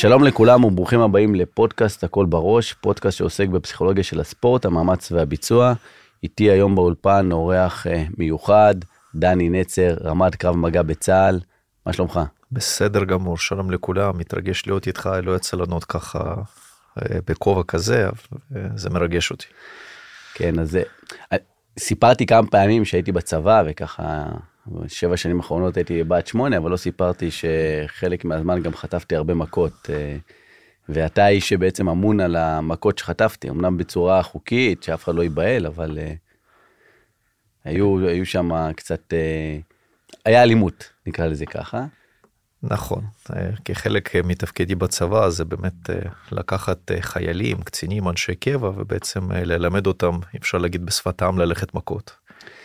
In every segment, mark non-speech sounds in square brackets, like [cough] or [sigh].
שלום לכולם וברוכים הבאים לפודקאסט הכל בראש, פודקאסט שעוסק בפסיכולוגיה של הספורט, המאמץ והביצוע. איתי היום באולפן אורח אה, מיוחד, דני נצר, רמ"ד קרב מגע בצה"ל, מה שלומך? בסדר גמור, שלום לכולם, מתרגש להיות איתך, לא יצא לנו עוד ככה אה, בכובע כזה, אבל אה, זה מרגש אותי. כן, אז סיפרתי כמה פעמים שהייתי בצבא וככה שבע שנים האחרונות הייתי בת שמונה, אבל לא סיפרתי שחלק מהזמן גם חטפתי הרבה מכות. אה, ואתה האיש שבעצם אמון על המכות שחטפתי, אמנם בצורה חוקית, שאף אחד לא ייבהל, אבל uh, היו, היו שם קצת, uh, היה אלימות, נקרא לזה ככה. נכון, כחלק מתפקידי בצבא זה באמת לקחת חיילים, קצינים, אנשי קבע ובעצם ללמד אותם, אפשר להגיד בשפתם, ללכת מכות.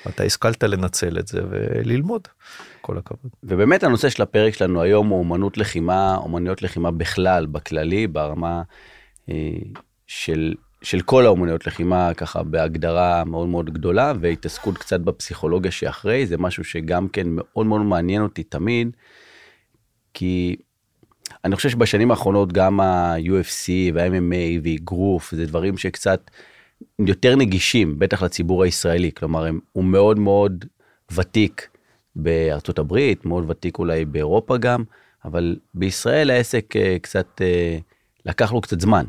אתה השכלת לנצל את זה וללמוד. כל הכבוד. ובאמת הנושא של הפרק שלנו היום הוא אומנות לחימה, אומנויות לחימה בכלל, בכללי, ברמה אה, של, של כל האומנויות לחימה, ככה בהגדרה מאוד מאוד גדולה, והתעסקות קצת בפסיכולוגיה שאחרי, זה משהו שגם כן מאוד מאוד מעניין אותי תמיד, כי אני חושב שבשנים האחרונות גם ה-UFC וה-MMA ואגרוף, זה דברים שקצת יותר נגישים, בטח לציבור הישראלי, כלומר הם, הוא מאוד מאוד ותיק בארצות הברית, מאוד ותיק אולי באירופה גם, אבל בישראל העסק uh, קצת, uh, לקח לו קצת זמן.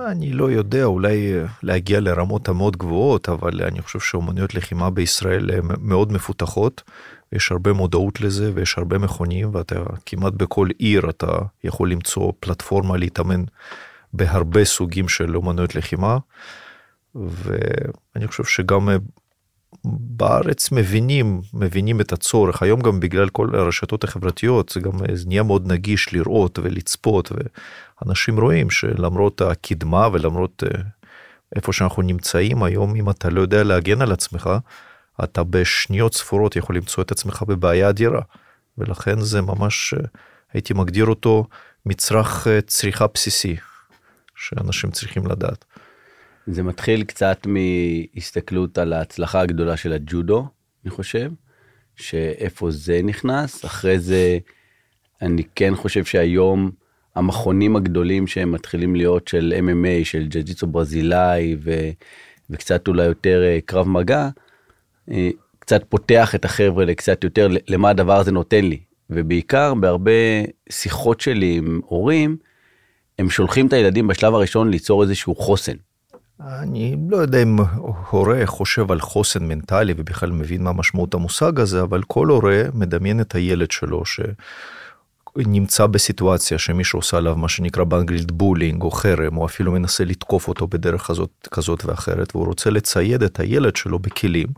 אני לא יודע, אולי אה, להגיע לרמות המאוד גבוהות, אבל אני חושב שאומנויות לחימה בישראל הן מאוד מפותחות, יש הרבה מודעות לזה ויש הרבה מכונים, ואתה כמעט בכל עיר אתה יכול למצוא פלטפורמה להתאמן בהרבה סוגים של אומנויות לחימה, ואני חושב שגם אה, בארץ מבינים, מבינים את הצורך, היום גם בגלל כל הרשתות החברתיות זה גם אה, זה נהיה מאוד נגיש לראות ולצפות, ואנשים רואים שלמרות הקדמה ולמרות אה, איפה שאנחנו נמצאים היום, אם אתה לא יודע להגן על עצמך, אתה בשניות ספורות יכול למצוא את עצמך בבעיה אדירה, ולכן זה ממש, הייתי מגדיר אותו מצרך צריכה בסיסי. שאנשים צריכים לדעת. זה מתחיל קצת מהסתכלות על ההצלחה הגדולה של הג'ודו, אני חושב, שאיפה זה נכנס, אחרי זה אני כן חושב שהיום המכונים הגדולים שהם מתחילים להיות של MMA, של ג'ג'יצו ברזילאי ו, וקצת אולי יותר אה, קרב מגע, אה, קצת פותח את החבר'ה לקצת יותר למה הדבר הזה נותן לי. ובעיקר בהרבה שיחות שלי עם הורים, הם שולחים את הילדים בשלב הראשון ליצור איזשהו חוסן. אני לא יודע אם הורה חושב על חוסן מנטלי ובכלל מבין מה משמעות המושג הזה, אבל כל הורה מדמיין את הילד שלו שנמצא בסיטואציה שמישהו עושה עליו מה שנקרא באנגלית בולינג או חרם, או אפילו מנסה לתקוף אותו בדרך כזאת, כזאת ואחרת, והוא רוצה לצייד את הילד שלו בכלים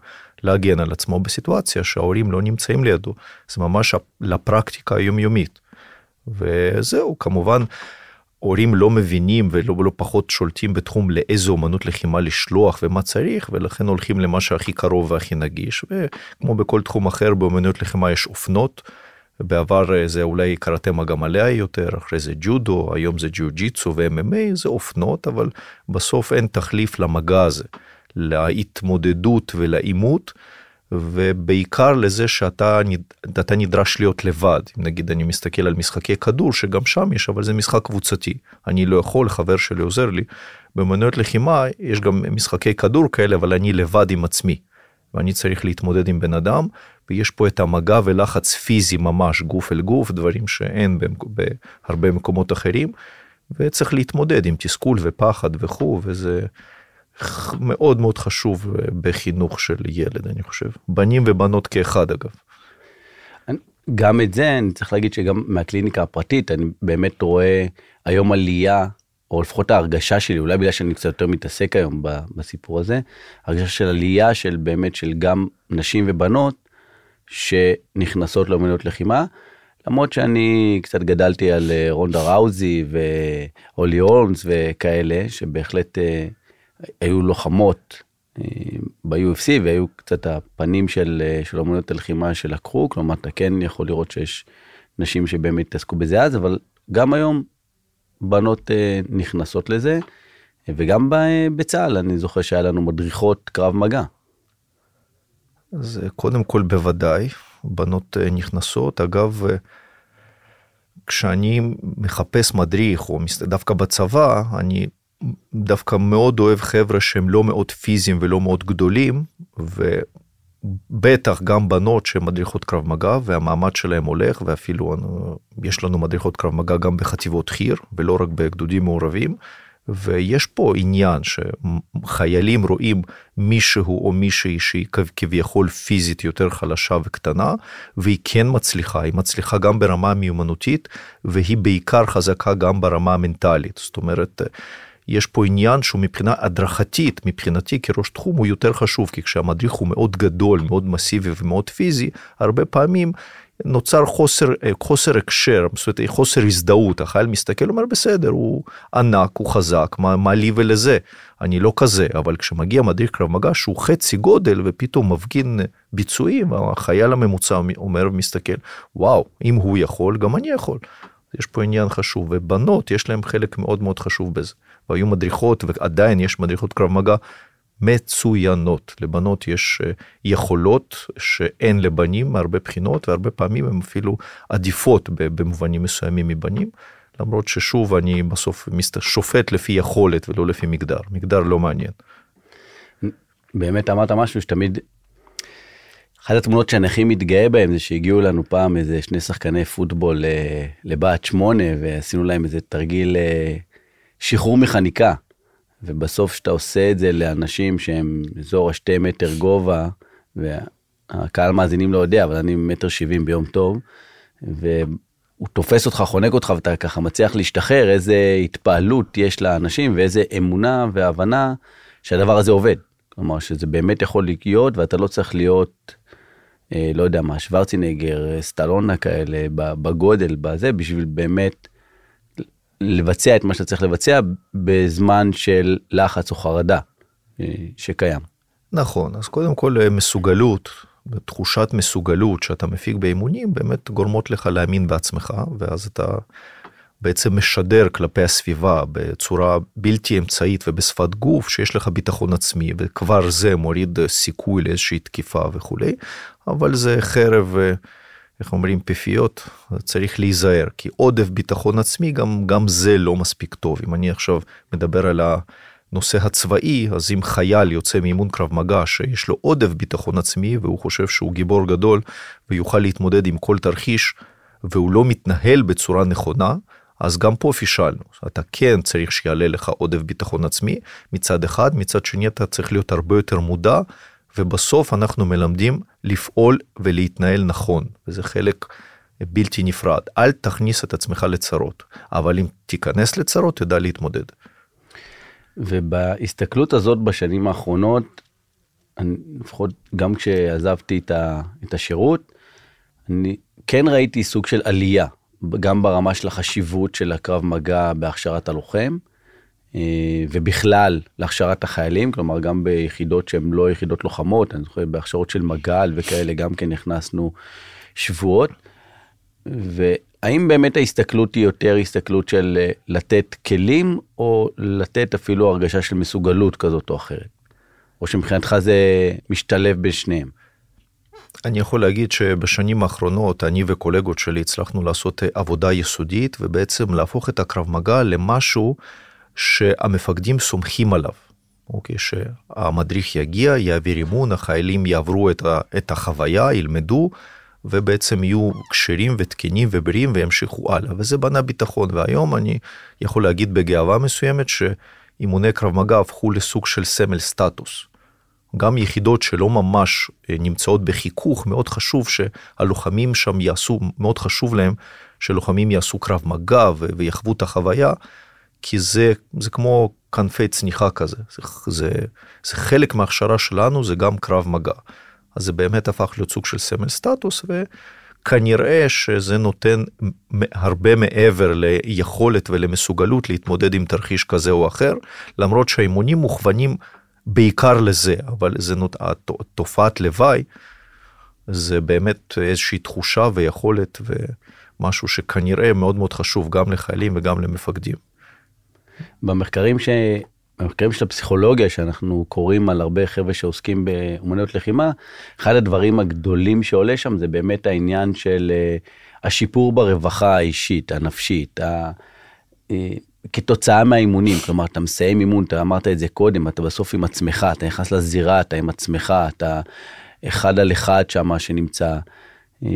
להגן על עצמו בסיטואציה שההורים לא נמצאים לידו. זה ממש לפרקטיקה היומיומית. וזהו, כמובן. הורים לא מבינים ולא לא פחות שולטים בתחום לאיזו אומנות לחימה לשלוח ומה צריך ולכן הולכים למה שהכי קרוב והכי נגיש וכמו בכל תחום אחר באומנויות לחימה יש אופנות. בעבר אה, זה אולי קראטה מגע יותר אחרי זה ג'ודו היום זה ג'ו ג'יצו ו-MMA זה אופנות אבל בסוף אין תחליף למגע הזה להתמודדות ולעימות. ובעיקר לזה שאתה אתה נדרש להיות לבד. נגיד אני מסתכל על משחקי כדור שגם שם יש אבל זה משחק קבוצתי. אני לא יכול, חבר שלי עוזר לי. במנויות לחימה יש גם משחקי כדור כאלה אבל אני לבד עם עצמי. ואני צריך להתמודד עם בן אדם ויש פה את המגע ולחץ פיזי ממש גוף אל גוף דברים שאין בהרבה מקומות אחרים. וצריך להתמודד עם תסכול ופחד וכו' וזה מאוד מאוד חשוב אה, בחינוך של ילד אני חושב בנים ובנות כאחד אגב. גם את זה אני צריך להגיד שגם מהקליניקה הפרטית אני באמת רואה היום עלייה או לפחות ההרגשה שלי אולי בגלל שאני קצת יותר מתעסק היום בסיפור הזה הרגשה של עלייה של באמת של גם נשים ובנות שנכנסות לאומנות לחימה. למרות שאני קצת גדלתי על אה, רונדה ראוזי ואולי הורנס וכאלה שבהחלט אה, היו לוחמות אה, ב-UFC והיו קצת הפנים של, אה, של אמנויות הלחימה שלקחו, כלומר אתה כן יכול לראות שיש נשים שבאמת התעסקו בזה אז, אבל גם היום בנות אה, נכנסות לזה, וגם בצה"ל אני זוכר שהיה לנו מדריכות קרב מגע. אז קודם כל בוודאי, בנות נכנסות, אגב, כשאני מחפש מדריך, או דווקא בצבא, אני דווקא מאוד אוהב חבר'ה שהם לא מאוד פיזיים ולא מאוד גדולים, ובטח גם בנות שהן מדריכות קרב מגע, והמעמד שלהם הולך, ואפילו יש לנו מדריכות קרב מגע גם בחטיבות חי"ר, ולא רק בגדודים מעורבים. ויש פה עניין שחיילים רואים מישהו או מישהי שהיא כביכול פיזית יותר חלשה וקטנה, והיא כן מצליחה, היא מצליחה גם ברמה מיומנותית, והיא בעיקר חזקה גם ברמה המנטלית. זאת אומרת, יש פה עניין שהוא מבחינה הדרכתית, מבחינתי כראש תחום הוא יותר חשוב, כי כשהמדריך הוא מאוד גדול, מאוד מסיבי ומאוד פיזי, הרבה פעמים נוצר חוסר, חוסר הקשר, זאת אומרת חוסר הזדהות, החייל מסתכל, אומר בסדר, הוא ענק, הוא חזק, מה, מה לי ולזה, אני לא כזה, אבל כשמגיע מדריך קרב מגע שהוא חצי גודל ופתאום מפגין ביצועים, החייל הממוצע אומר ומסתכל, וואו, אם הוא יכול, גם אני יכול. יש פה עניין חשוב, ובנות יש להם חלק מאוד מאוד חשוב בזה. והיו מדריכות, ועדיין יש מדריכות קרב מגע מצוינות. לבנות יש אה, יכולות שאין לבנים מהרבה בחינות, והרבה פעמים הן אפילו עדיפות במובנים מסוימים מבנים. למרות ששוב אני בסוף שופט לפי יכולת ולא לפי מגדר, מגדר לא מעניין. באמת אמרת משהו שתמיד, אחת התמונות שהנכים מתגאה בהם זה שהגיעו לנו פעם איזה שני שחקני פוטבול אה, לבת שמונה ועשינו להם איזה תרגיל אה, שחרור מחניקה. ובסוף כשאתה עושה את זה לאנשים שהם אזור השתי מטר גובה, והקהל מאזינים לא יודע, אבל אני מטר שבעים ביום טוב, והוא תופס אותך, חונק אותך, ואתה ככה מצליח להשתחרר, איזה התפעלות יש לאנשים, ואיזה אמונה והבנה שהדבר הזה עובד. כלומר, שזה באמת יכול להיות, ואתה לא צריך להיות, אה, לא יודע מה, שוורצינגר, סטלונה כאלה, בגודל, בזה, בשביל באמת לבצע את מה שאתה צריך לבצע בזמן של לחץ או חרדה אה, שקיים. נכון, אז קודם כל אה, מסוגלות, תחושת מסוגלות שאתה מפיק באימונים באמת גורמות לך להאמין בעצמך, ואז אתה בעצם משדר כלפי הסביבה בצורה בלתי אמצעית ובשפת גוף שיש לך ביטחון עצמי, וכבר זה מוריד סיכוי לאיזושהי תקיפה וכולי, אבל זה חרב... אה, איך אומרים, פיפיות, צריך להיזהר, כי עודף ביטחון עצמי, גם, גם זה לא מספיק טוב. אם אני עכשיו מדבר על הנושא הצבאי, אז אם חייל יוצא מאימון קרב מגע שיש לו עודף ביטחון עצמי, והוא חושב שהוא גיבור גדול ויוכל להתמודד עם כל תרחיש, והוא לא מתנהל בצורה נכונה, אז גם פה פישלנו. אתה כן צריך שיעלה לך עודף ביטחון עצמי מצד אחד, מצד שני אתה צריך להיות הרבה יותר מודע ובסוף אנחנו מלמדים לפעול ולהתנהל נכון, וזה חלק בלתי נפרד. אל תכניס את עצמך לצרות, אבל אם תיכנס לצרות, תדע להתמודד. ובהסתכלות הזאת בשנים האחרונות, אני, לפחות גם כשעזבתי את, ה, את השירות, אני כן ראיתי סוג של עלייה, גם ברמה של החשיבות של הקרב מגע בהכשרת הלוחם. אה, ובכלל להכשרת החיילים, כלומר גם ביחידות שהן לא יחידות לוחמות, אני זוכר בהכשרות של מג"ל וכאלה גם כן נכנסנו שבועות. והאם באמת ההסתכלות היא יותר הסתכלות של אה, לתת כלים או לתת אפילו הרגשה של מסוגלות כזאת או אחרת? או שמבחינתך זה משתלב בין שניהם? אני יכול להגיד שבשנים האחרונות אני וקולגות שלי הצלחנו לעשות אה, עבודה יסודית ובעצם להפוך את הקרב מגע למשהו שהמפקדים סומכים עליו. אוקיי, שהמדריך יגיע, יעביר אימון, החיילים יעברו את, ה, את החוויה, ילמדו, ובעצם יהיו כשרים ותקינים ובריאים וימשיכו הלאה, וזה בנה ביטחון. והיום אני יכול להגיד בגאווה מסוימת שאימוני קרב מגע הפכו לסוג של סמל סטטוס. גם יחידות שלא ממש אה, נמצאות בחיכוך, מאוד חשוב שהלוחמים שם יעשו, מאוד חשוב להם שלוחמים יעשו קרב מגע ויחוו את החוויה, כי זה, זה כמו כנפי צניחה כזה, זה, זה, זה חלק מההכשרה שלנו, זה גם קרב מגע. אז זה באמת הפך להיות סוג של סמל סטטוס, וכנראה שזה נותן הרבה מעבר ליכולת ולמסוגלות להתמודד עם תרחיש כזה או אחר, למרות שהאימונים מוכוונים בעיקר לזה, אבל זה נות... תופעת לוואי, זה באמת איזושהי תחושה ויכולת ומשהו שכנראה מאוד מאוד חשוב גם לחיילים וגם למפקדים. במחקרים במחקרים של הפסיכולוגיה שאנחנו קוראים על הרבה חבר'ה שעוסקים באומנויות לחימה, אחד הדברים הגדולים שעולה שם זה באמת העניין של אה, השיפור ברווחה האישית, הנפשית, ה... אה, כתוצאה מהאימונים, כלומר אתה מסיים אימון, אתה אמרת את זה קודם, אתה בסוף עם עצמך, אתה נכנס לזירה, אתה עם עצמך, אתה אחד על אחד שם שנמצא. אה,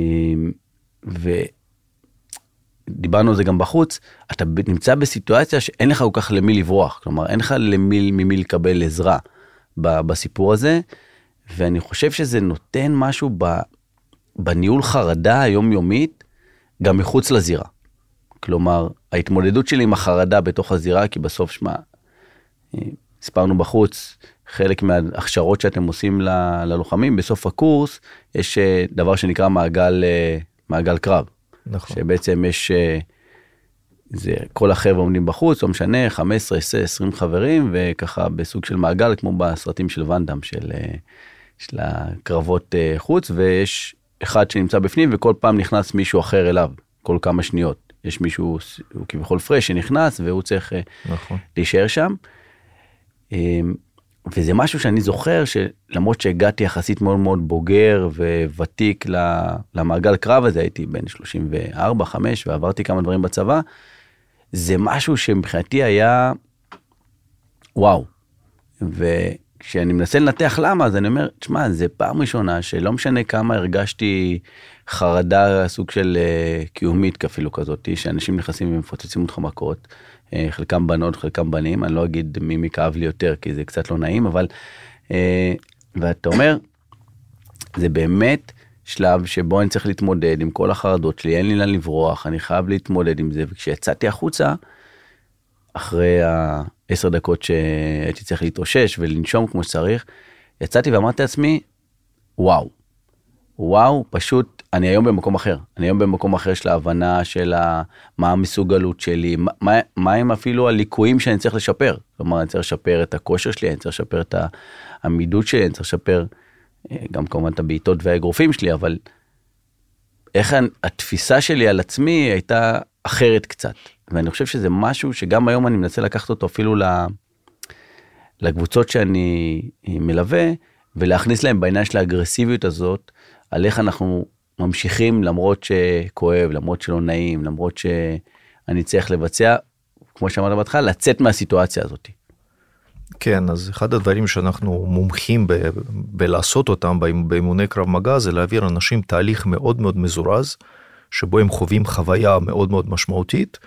ודיברנו על זה גם בחוץ, אתה נמצא בסיטואציה שאין לך כל כך למי לברוח, כלומר אין לך למי, ממי לקבל עזרה בסיפור הזה, ואני חושב שזה נותן משהו בניהול חרדה היומיומית, גם מחוץ לזירה. כלומר, ההתמודדות שלי עם החרדה בתוך הזירה, כי בסוף, שמע, הספרנו בחוץ, חלק מההכשרות שאתם עושים ללוחמים, בסוף הקורס, יש אה, דבר שנקרא מעגל, אה, מעגל קרב. נכון. שבעצם יש, אה, זה, כל החבר'ה עומדים בחוץ, לא משנה, 15, 20 חברים, וככה בסוג של מעגל, כמו בסרטים של ואנדאם, של, של הקרבות חוץ, ויש אחד שנמצא בפנים, וכל פעם נכנס מישהו אחר אליו, כל כמה שניות. יש מישהו, הוא כביכול פרש שנכנס והוא צריך אה, נכון. להישאר שם. וזה משהו שאני זוכר שלמרות שהגעתי יחסית מאוד מאוד בוגר וותיק למעגל קרב הזה, הייתי בן 34-5 ועברתי כמה דברים בצבא, זה משהו שמבחינתי היה וואו. וכשאני מנסה לנתח למה, אז אני אומר, תשמע, זה פעם ראשונה שלא משנה כמה הרגשתי חרדה סוג של uh, קיומית אפילו כזאת, שאנשים נכנסים ומפוצצים אותך מכות, חלקם בנות, חלקם בנים, אני לא אגיד מי מי כאב לי יותר כי זה קצת לא נעים, אבל, uh, ואתה אומר, זה באמת שלב שבו אני צריך להתמודד עם כל החרדות שלי, אין לי לאן לברוח, אני חייב להתמודד עם זה, וכשיצאתי החוצה, אחרי העשר דקות שהייתי צריך להתאושש ולנשום כמו שצריך, יצאתי ואמרתי לעצמי, וואו, וואו, פשוט, אני היום במקום אחר. אני היום במקום אחר של ההבנה של מה המסוגלות שלי, מה, מה הם אפילו הליקויים שאני צריך לשפר. כלומר, אני צריך לשפר את הכושר שלי, אני צריך לשפר את העמידות שלי, אני צריך לשפר אה, גם כמובן את הבעיטות והאגרופים שלי, אבל איך התפיסה שלי על עצמי הייתה אחרת קצת. ואני חושב שזה משהו שגם היום אני מנסה לקחת אותו אפילו לקבוצות שאני מלווה, ולהכניס להם בעניין של האגרסיביות הזאת. על איך אנחנו ממשיכים למרות שכואב, למרות שלא נעים, למרות שאני צריך לבצע, כמו שאמרת בהתחלה, לצאת מהסיטואציה הזאת. כן, אז אחד הדברים שאנחנו מומחים ב- בלעשות אותם באימוני קרב מגע זה להעביר אנשים תהליך מאוד מאוד מזורז, שבו הם חווים חוויה מאוד מאוד משמעותית,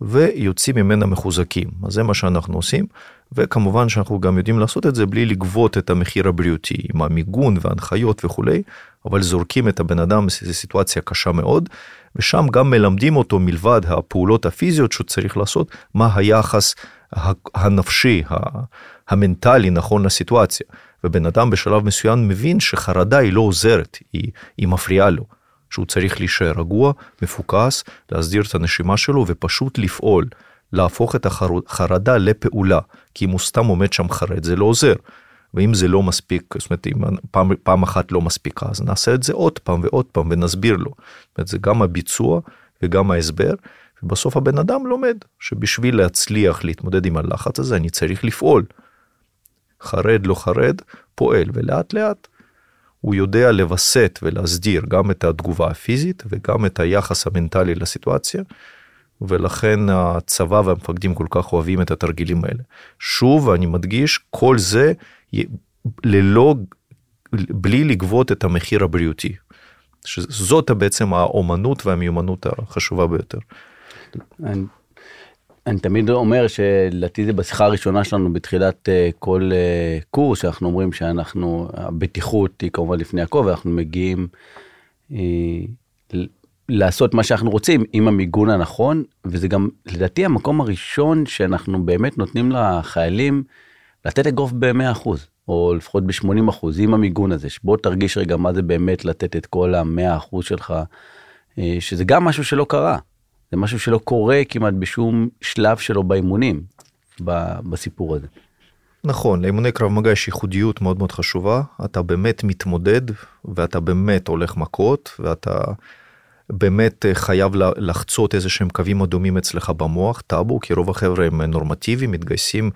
ויוצאים ממנה מחוזקים. אז זה מה שאנחנו עושים, וכמובן שאנחנו גם יודעים לעשות את זה בלי לגבות את המחיר הבריאותי, עם המיגון והנחיות וכולי, אבל זורקים את הבן אדם זו סיטואציה קשה מאוד, ושם גם מלמדים אותו מלבד הפעולות הפיזיות שהוא צריך לעשות, מה היחס הנפשי, המנטלי נכון לסיטואציה. ובן אדם בשלב מסוים מבין שחרדה היא לא עוזרת, היא, היא מפריעה לו. שהוא צריך להישאר רגוע, מפוקס, להסדיר את הנשימה שלו ופשוט לפעול, להפוך את החרדה לפעולה, כי אם הוא סתם עומד שם חרד זה לא עוזר. ואם זה לא מספיק, זאת אומרת, אם פעם, פעם אחת לא מספיקה, אז נעשה את זה עוד פעם ועוד פעם ונסביר לו. זאת אומרת, זה גם הביצוע וגם ההסבר, ובסוף הבן אדם לומד שבשביל להצליח להתמודד עם הלחץ הזה אני צריך לפעול. חרד לא חרד, פועל, ולאט לאט הוא יודע לווסת ולהסדיר גם את התגובה הפיזית וגם את היחס המנטלי לסיטואציה, ולכן הצבא והמפקדים כל כך אוהבים את התרגילים האלה. שוב, אני מדגיש, כל זה ללא, בלי לגבות את המחיר הבריאותי. שזאת בעצם האומנות והמיומנות החשובה ביותר. אני, תמיד אומר שלדעתי זה בשיחה הראשונה שלנו בתחילת uh, כל uh, קורס שאנחנו אומרים שאנחנו הבטיחות היא כמובן לפני הכל ואנחנו מגיעים uh, לעשות מה שאנחנו רוצים עם המיגון הנכון וזה גם לדעתי המקום הראשון שאנחנו באמת נותנים לחיילים לתת אגרוף ב-100% או לפחות ב-80% עם המיגון הזה שבוא תרגיש רגע מה זה באמת לתת את כל ה-100% שלך שזה גם משהו שלא קרה. זה משהו שלא קורה כמעט בשום שלב שלו באימונים בסיפור הזה. נכון, לאימוני קרב מגע יש ייחודיות מאוד מאוד חשובה, אתה באמת מתמודד ואתה באמת הולך מכות ואתה באמת חייב לחצות איזה שהם קווים אדומים אצלך במוח, טאבו, כי רוב החבר'ה הם נורמטיביים, מתגייסים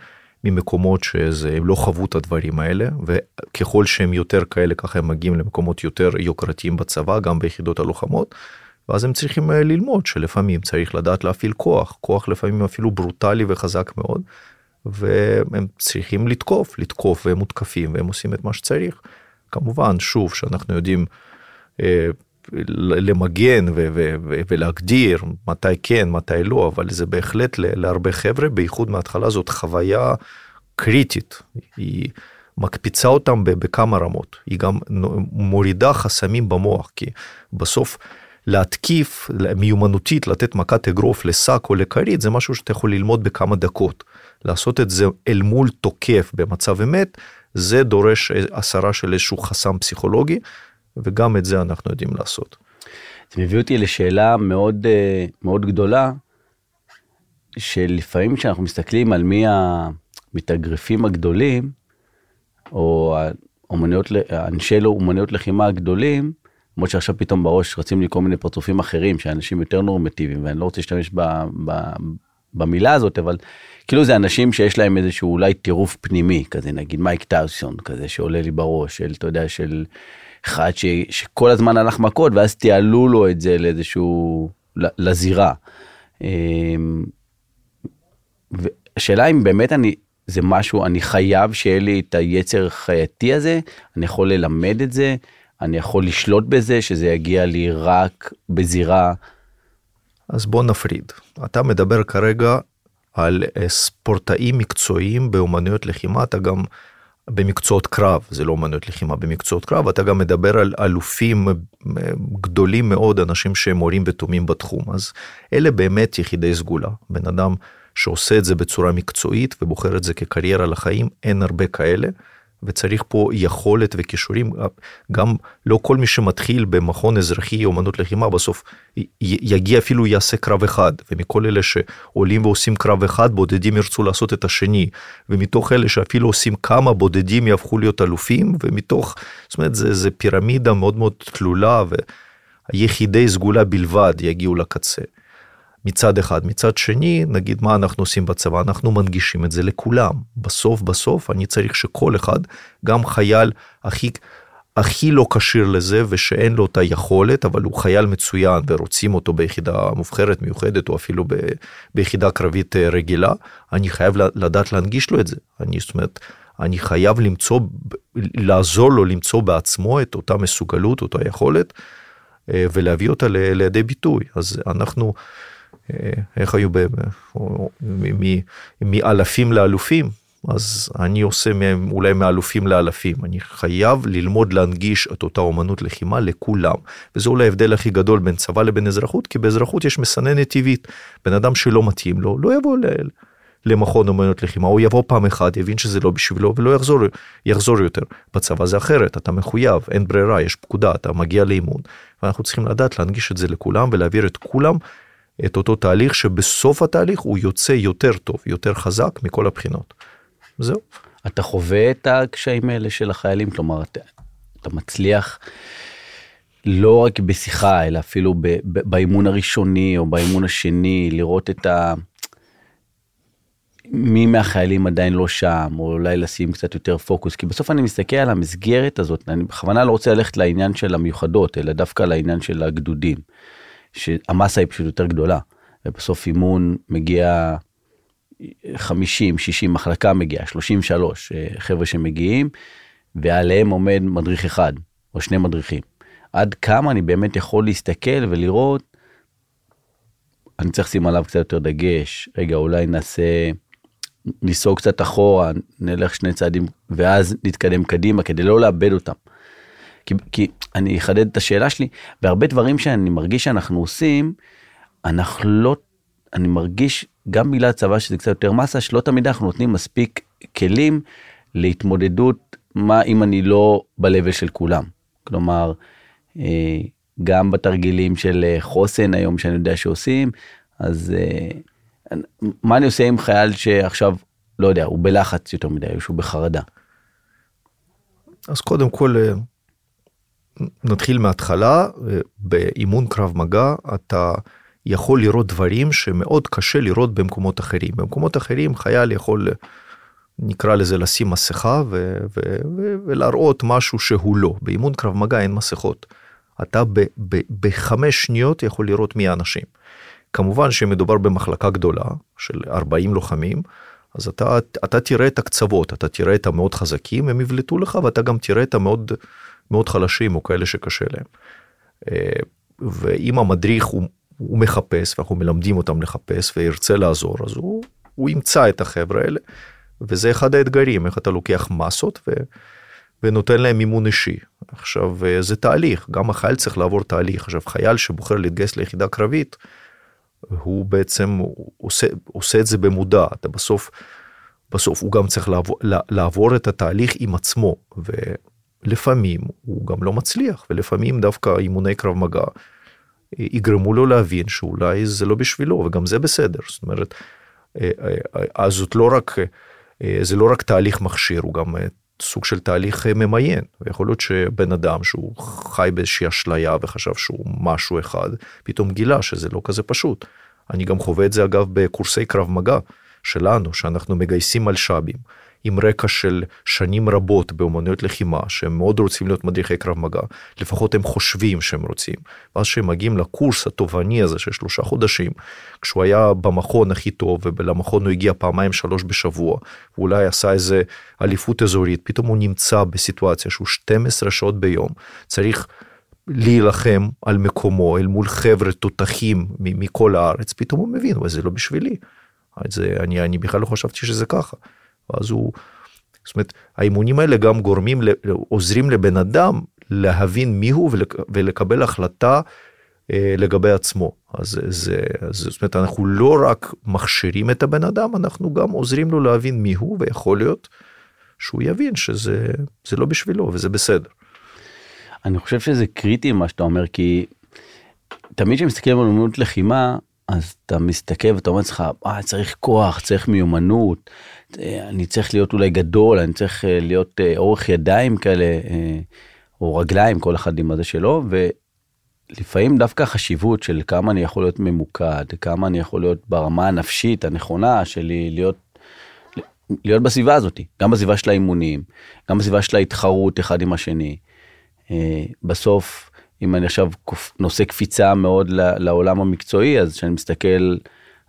ממקומות שהם לא חוו את הדברים האלה, וככל שהם יותר כאלה, ככה הם מגיעים למקומות יותר יוקרתיים בצבא, גם ביחידות הלוחמות. ואז הם צריכים אה, ללמוד שלפעמים צריך לדעת להפעיל כוח, כוח לפעמים אפילו ברוטלי וחזק מאוד, והם צריכים לתקוף, לתקוף והם מותקפים והם עושים את מה שצריך. כמובן, שוב, שאנחנו יודעים אה, למגן ו- ו- ו- ולהגדיר מתי כן, מתי לא, אבל זה בהחלט להרבה חבר'ה, בייחוד מההתחלה זאת חוויה קריטית. היא מקפיצה אותם בכמה רמות, היא גם מורידה חסמים במוח, כי בסוף להתקיף מיומנותית, לתת מכת אגרוף לשק או לכרית, זה משהו שאתה יכול ללמוד בכמה דקות. לעשות את זה אל מול תוקף במצב אמת, זה דורש הסרה של איזשהו חסם פסיכולוגי, וגם את זה אנחנו יודעים לעשות. זה מביא אותי לשאלה מאוד אה, מאוד גדולה, שלפעמים כשאנחנו מסתכלים על מי המתאגרפים הגדולים, או אנשי אומנויות לחימה הגדולים, למרות שעכשיו פתאום בראש רצים לי כל מיני פרצופים אחרים שאנשים יותר נורמטיביים ואני לא רוצה להשתמש ב, ב, במילה הזאת אבל כאילו זה אנשים שיש להם איזשהו אולי טירוף פנימי כזה נגיד מייק טאוסון כזה שעולה לי בראש של אתה יודע של אחד ש, שכל הזמן הלך מכות ואז תיעלו לו את זה לאיזשהו לזירה. אמ, השאלה אם באמת אני זה משהו אני חייב שיהיה לי את היצר חייתי הזה אני יכול ללמד את זה. אני יכול לשלוט בזה שזה יגיע לי רק בזירה. אז בוא נפריד. אתה מדבר כרגע על אה, ספורטאים מקצועיים באומנויות לחימה, אתה גם במקצועות קרב, זה לא אומנויות לחימה, במקצועות קרב, אתה גם מדבר על אלופים אה, גדולים מאוד, אנשים שהם מורים ותומים בתחום, אז אלה באמת יחידי סגולה. בן אדם שעושה את זה בצורה מקצועית ובוחר את זה כקריירה לחיים, אין הרבה כאלה. וצריך פה יכולת וכישורים, גם לא כל מי שמתחיל במכון אזרחי אומנות לחימה בסוף יגיע אפילו יעשה קרב אחד, ומכל אלה שעולים ועושים קרב אחד בודדים ירצו לעשות את השני, ומתוך אלה שאפילו עושים כמה בודדים יהפכו להיות אלופים, ומתוך, זאת אומרת זה, זה פירמידה מאוד מאוד תלולה ויחידי סגולה בלבד יגיעו לקצה. מצד אחד. מצד שני, נגיד מה אנחנו עושים בצבא, אנחנו מנגישים את זה לכולם. בסוף בסוף אני צריך שכל אחד, גם חייל הכי, הכי לא כשיר לזה ושאין לו את היכולת, אבל הוא חייל מצוין ורוצים אותו ביחידה מובחרת מיוחדת או אפילו ב, ביחידה קרבית אה, רגילה, אני חייב לדעת להנגיש לו את זה. אני, זאת אומרת, אני חייב למצוא, לעזור לו למצוא בעצמו את אותה מסוגלות, אותה יכולת, אה, ולהביא אותה לידי ביטוי. אז אנחנו... אה, איך היו מאלפים לאלופים, אז אני עושה מהם אולי מאלופים לאלפים, אני חייב ללמוד להנגיש את אותה אומנות לחימה לכולם, וזה אולי ההבדל הכי גדול בין צבא לבין אזרחות, כי באזרחות יש מסננת טבעית, בן אדם שלא מתאים לו, לא יבוא ל... למכון אומנות לחימה, הוא יבוא פעם אחת, יבין שזה לא בשבילו ולא יחזור, יחזור יותר. בצבא זה אחרת, אתה מחויב, אין ברירה, יש פקודה, אתה מגיע לאימון, ואנחנו צריכים לדעת להנגיש את זה לכולם ולהעביר את כולם את אותו תהליך שבסוף התהליך הוא יוצא יותר טוב, יותר חזק מכל הבחינות. זהו. אתה חווה את הקשיים האלה של החיילים? כלומר, אתה, אתה מצליח לא רק בשיחה, אלא אפילו ב, ב, באימון הראשוני או באימון השני, לראות את ה... מי מהחיילים עדיין לא שם, או אולי לשים קצת יותר פוקוס, כי בסוף אני מסתכל על המסגרת הזאת, אני בכוונה לא רוצה ללכת לעניין של המיוחדות, אלא דווקא לעניין של הגדודים. שהמסה היא פשוט יותר גדולה, ובסוף אימון מגיע 50, 60, מחלקה מגיעה, 33 אה, חבר'ה שמגיעים, ועליהם עומד מדריך אחד, או שני מדריכים. עד כמה אני באמת יכול להסתכל ולראות, אני צריך לשים עליו קצת יותר דגש, רגע אולי נעשה, ניסוג קצת אחורה, נלך שני צעדים, ואז נתקדם קדימה כדי לא לאבד אותם. כי, כי אני אחדד את השאלה שלי, בהרבה דברים שאני מרגיש שאנחנו עושים, אנחנו לא, אני מרגיש גם בגלל הצבא שזה קצת יותר מסה, שלא תמיד אנחנו נותנים מספיק כלים להתמודדות, מה אם אני לא ב של כולם. כלומר, אה, גם בתרגילים של אה, חוסן היום שאני יודע שעושים, אז אה, מה אני עושה עם חייל שעכשיו, לא יודע, הוא בלחץ יותר מדי, או שהוא בחרדה? אז קודם כל נתחיל מההתחלה, באימון קרב מגע אתה יכול לראות דברים שמאוד קשה לראות במקומות אחרים. במקומות אחרים חייל יכול נקרא לזה לשים מסכה ו- ו- ו- ולהראות משהו שהוא לא. באימון קרב מגע אין מסכות. אתה ב- ב- בחמש שניות יכול לראות מי האנשים. כמובן שמדובר במחלקה גדולה של 40 לוחמים, אז אתה, אתה תראה את הקצוות, אתה תראה את המאוד חזקים, הם יבלטו לך, ואתה גם תראה את המאוד מאוד חלשים או כאלה שקשה להם. אה, ואם המדריך הוא, הוא מחפש, ואנחנו מלמדים אותם לחפש וירצה לעזור, אז הוא, הוא ימצא את החבר'ה האלה, וזה אחד האתגרים, איך אתה לוקח מסות ו, ונותן להם מימון אישי. עכשיו, אה, זה תהליך, גם החייל צריך לעבור תהליך. עכשיו, חייל שבוחר להתגייס ליחידה קרבית, הוא בעצם עושה, עושה את זה במודע, אתה בסוף, בסוף הוא גם צריך לעבור, לעבור את התהליך עם עצמו, ולפעמים הוא גם לא מצליח, ולפעמים דווקא אימוני קרב מגע יגרמו לו להבין שאולי זה לא בשבילו, וגם זה בסדר, זאת אומרת, אה, אה, אז זאת לא רק, אה, זה לא רק תהליך מכשיר, הוא גם סוג של תהליך ממיין. ויכול להיות שבן אדם שהוא חי באיזושהי אשליה וחשב שהוא משהו אחד, פתאום גילה שזה לא כזה פשוט. אני גם חווה את זה אגב בקורסי קרב מגע שלנו, שאנחנו מגייסים מלש"בים. עם רקע של שנים רבות באומנויות לחימה, שהם מאוד רוצים להיות מדריכי קרב מגע, לפחות הם חושבים שהם רוצים. ואז כשהם מגיעים לקורס התובעני הזה של שלושה חודשים, כשהוא היה במכון הכי טוב, ולמכון הוא הגיע פעמיים שלוש בשבוע, ואולי עשה איזה אליפות אזורית, פתאום הוא נמצא בסיטואציה שהוא 12 שעות ביום, צריך להילחם על מקומו אל מול חבר'ה תותחים מכל הארץ, פתאום הוא מבין, אבל זה לא בשבילי. זה, אני, אני בכלל לא חשבתי שזה ככה. ואז הוא, זאת אומרת, האימונים האלה גם גורמים, עוזרים לבן אדם להבין מיהו ולקבל החלטה אה, לגבי עצמו. אז זה, זה, זאת אומרת, אנחנו לא רק מכשירים את הבן אדם, אנחנו גם עוזרים לו להבין מיהו, ויכול להיות שהוא יבין שזה לא בשבילו וזה בסדר. אני חושב שזה קריטי מה שאתה אומר, כי תמיד כשמסתכלים על אומנות לחימה, אז אתה מסתכל ואתה אומר לך, אה, צריך כוח, צריך מיומנות, אני צריך להיות אולי גדול, אני צריך אה, להיות אה, אורך ידיים כאלה, או רגליים, כל אחד עם הזה שלו, ולפעמים דווקא החשיבות של כמה אני יכול להיות ממוקד, כמה אני יכול להיות ברמה הנפשית הנכונה שלי, להיות, להיות בסביבה הזאת, גם בסביבה של האימונים, גם בסביבה של ההתחרות אחד עם השני. בסוף, אם אני עכשיו נושא קפיצה מאוד לעולם המקצועי, אז כשאני מסתכל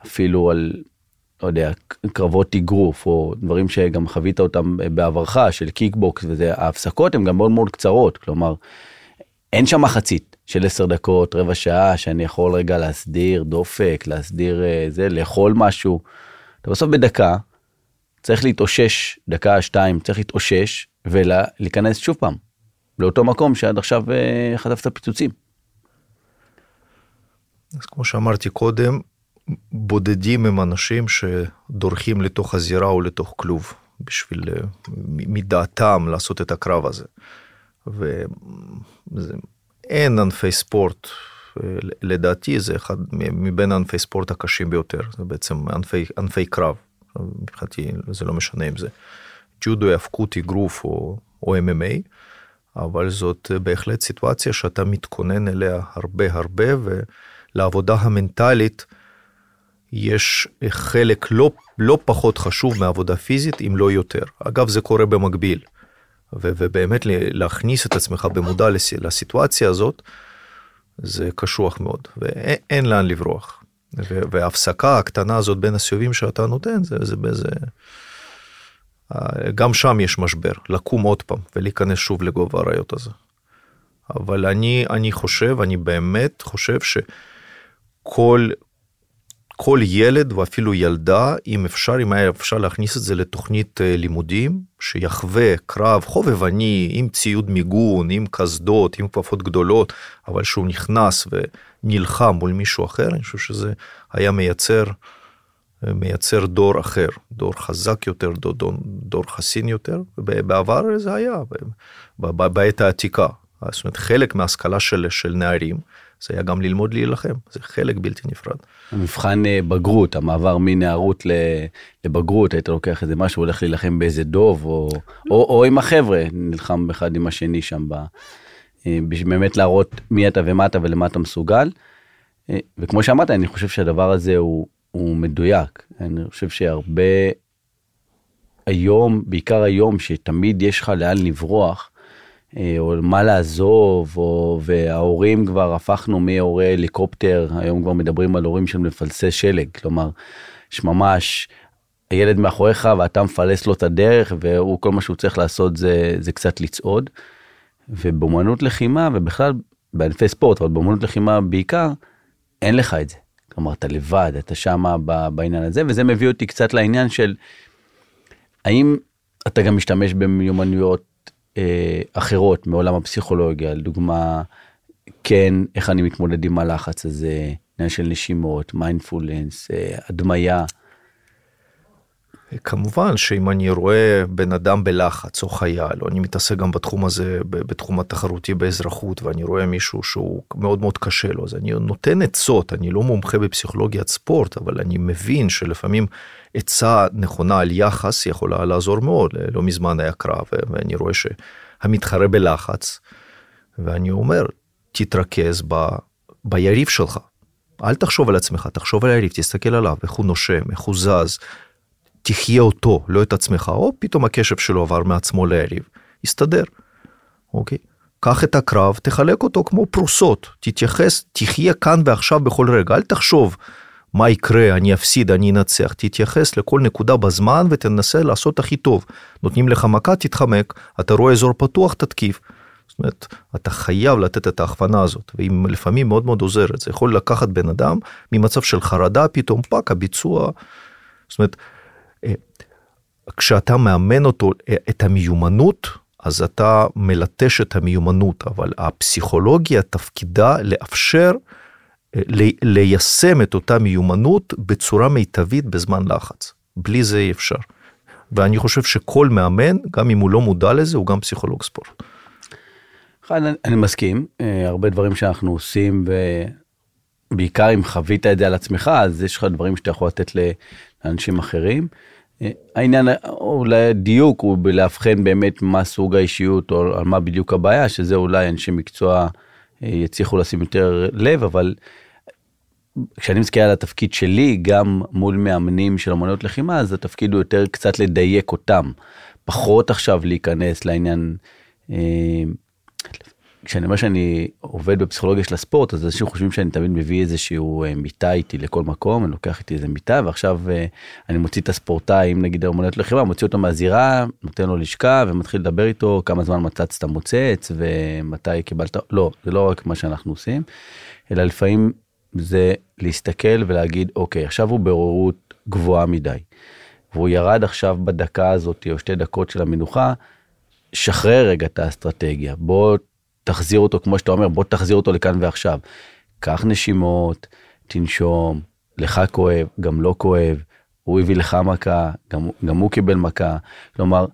אפילו על לא יודע, קרבות אגרוף, או דברים שגם חווית אותם בעברך, של קיקבוקס וזה, ההפסקות הן גם מאוד מאוד קצרות, כלומר, אין שם מחצית של 10 דקות, רבע שעה, שאני יכול רגע להסדיר דופק, להסדיר אה, זה, לאכול משהו. אתה בסוף בדקה, צריך להתאושש, דקה, שתיים, צריך להתאושש, ולהיכנס שוב פעם, לאותו מקום שעד עכשיו אה, חטפת פיצוצים. אז כמו שאמרתי קודם, בודדים הם אנשים שדורכים לתוך הזירה או לתוך כלוב בשביל אה, מדעתם לעשות את הקרב הזה. ואין ענפי ספורט, אה, לדעתי זה אחד מבין ענפי ספורט הקשים ביותר, זה בעצם ענפי, ענפי קרב, מבחינתי זה לא משנה אם זה ג'ודו, האבקות, אגרוף או, או MMA, אבל זאת בהחלט סיטואציה שאתה מתכונן אליה הרבה הרבה ולעבודה המנטלית. יש חלק לא, לא פחות חשוב מעבודה פיזית, אם לא יותר. אגב, זה קורה במקביל. ו- ובאמת להכניס את עצמך במודע לס- לסיטואציה הזאת, זה קשוח מאוד, ואין לאן לברוח. ו- וההפסקה הקטנה הזאת בין הסיובים שאתה נותן, זה, זה באיזה... גם שם יש משבר, לקום עוד פעם ולהיכנס שוב לגובה האריות הזה. אבל אני, אני חושב, אני באמת חושב שכל כל ילד ואפילו ילדה, אם אפשר, אם היה אפשר להכניס את זה לתוכנית אה, לימודים, שיחווה קרב חובבני עם ציוד מיגון, עם קסדות, עם כפפות גדולות, אבל שהוא נכנס ונלחם מול מישהו אחר, אני חושב שזה היה מייצר, אה, מייצר דור אחר, דור חזק יותר, דור, דור, דור חסין יותר, ובעבר זה היה, בעת העתיקה. זאת אומרת, חלק מההשכלה של, של נערים, זה היה גם ללמוד להילחם, זה חלק בלתי נפרד. המבחן אה, בגרות, המעבר מנערות לבגרות, היית לוקח איזה משהו, הולך להילחם באיזה דוב, או, או, או עם החבר'ה, נלחם אחד עם השני שם, אה, בשביל באמת להראות מי אתה ומה אתה ולמה אתה מסוגל. אה, וכמו שאמרת, אני חושב שהדבר הזה הוא, הוא מדויק. אני חושב שהרבה היום, בעיקר היום, שתמיד יש לך לאן לברוח, או מה לעזוב, או, וההורים כבר הפכנו מהורי הליקופטר, היום כבר מדברים על הורים של מפלסי שלג, כלומר, יש ממש, הילד מאחוריך ואתה מפלס לו את הדרך, והוא, כל מה שהוא צריך לעשות זה, זה קצת לצעוד. ובאמנות לחימה, ובכלל בענפי ספורט, אבל באמנות לחימה בעיקר, אין לך את זה. כלומר, אתה לבד, אתה שמה בעניין הזה, וזה מביא אותי קצת לעניין של האם אתה גם משתמש במיומנויות אה, אחרות מעולם הפסיכולוגיה, לדוגמה, כן, איך אני מתמודד עם הלחץ הזה, עניין של נשימות, מיינדפולנס, אה, הדמיה. כמובן שאם אני רואה בן אדם בלחץ או חייל, או אני מתעסק גם בתחום הזה, בתחום התחרותי באזרחות, ואני רואה מישהו שהוא מאוד מאוד קשה לו, אז אני נותן עצות, אני לא מומחה בפסיכולוגיית ספורט, אבל אני מבין שלפעמים עצה נכונה על יחס יכולה לעזור מאוד. לא מזמן היה קרב, ואני רואה שהמתחרה בלחץ, ואני אומר, תתרכז ב, ביריב שלך. אל תחשוב על עצמך, תחשוב על היריב, תסתכל עליו, איך הוא נושם, איך הוא זז, תחיה אותו, לא את עצמך, או פתאום הקשב שלו עבר מעצמו ליריב, יסתדר, אוקיי? קח את הקרב, תחלק אותו כמו פרוסות, תתייחס, תחיה כאן ועכשיו בכל רגע, אל תחשוב מה יקרה, אני אפסיד, אני אנצח, תתייחס לכל נקודה בזמן ותנסה לעשות הכי טוב. נותנים לך מכה, תתחמק, אתה רואה אזור פתוח, תתקיף. זאת אומרת, אתה חייב לתת את ההכוונה הזאת, והיא לפעמים מאוד מאוד עוזרת. זה יכול לקחת בן אדם ממצב של חרדה, פתאום פאק, הביצוע. זאת אומרת, כשאתה מאמן אותו אה, את המיומנות, אז אתה מלטש את המיומנות, אבל הפסיכולוגיה תפקידה לאפשר אה, ליישם את אותה מיומנות בצורה מיטבית בזמן לחץ. בלי זה אי אפשר. ואני חושב שכל מאמן, גם אם הוא לא מודע לזה, הוא גם פסיכולוג ספורט. אני, אני מסכים, אה, הרבה דברים שאנחנו עושים, ובעיקר אם חווית את זה על עצמך, אז יש לך דברים שאתה יכול לתת לאנשים אחרים. העניין אולי הדיוק הוא בלאבחן באמת מה סוג האישיות או על מה בדיוק הבעיה שזה אולי אנשי מקצוע אה, יצליחו לשים יותר לב אבל כשאני מסתכל על התפקיד שלי גם מול מאמנים של אמנויות לחימה אז התפקיד הוא יותר קצת לדייק אותם. פחות עכשיו להיכנס לעניין אה, כשאני אומר שאני עובד בפסיכולוגיה של הספורט אז אנשים חושבים שאני תמיד מביא איזשהו אה, מיטה איתי לכל מקום אני לוקח איתי איזה מיטה ועכשיו אה, אני מוציא את הספורטאי אם נגיד אמנות לחימה מוציא אותו מהזירה נותן לו לשכה ומתחיל לדבר איתו כמה זמן מצצת מוצץ ומתי קיבלת לא זה לא רק מה שאנחנו עושים אלא לפעמים זה להסתכל ולהגיד אוקיי עכשיו הוא בעוררות גבוהה מדי. והוא ירד עכשיו בדקה הזאת או שתי דקות של המנוחה שחרר רגע את האסטרטגיה בוא תחזיר אותו כמו שאתה אומר בוא תחזיר אותו לכאן ועכשיו. קח נשימות תנשום לך כואב גם לא כואב הוא הביא לך מכה גם, גם הוא קיבל מכה כלומר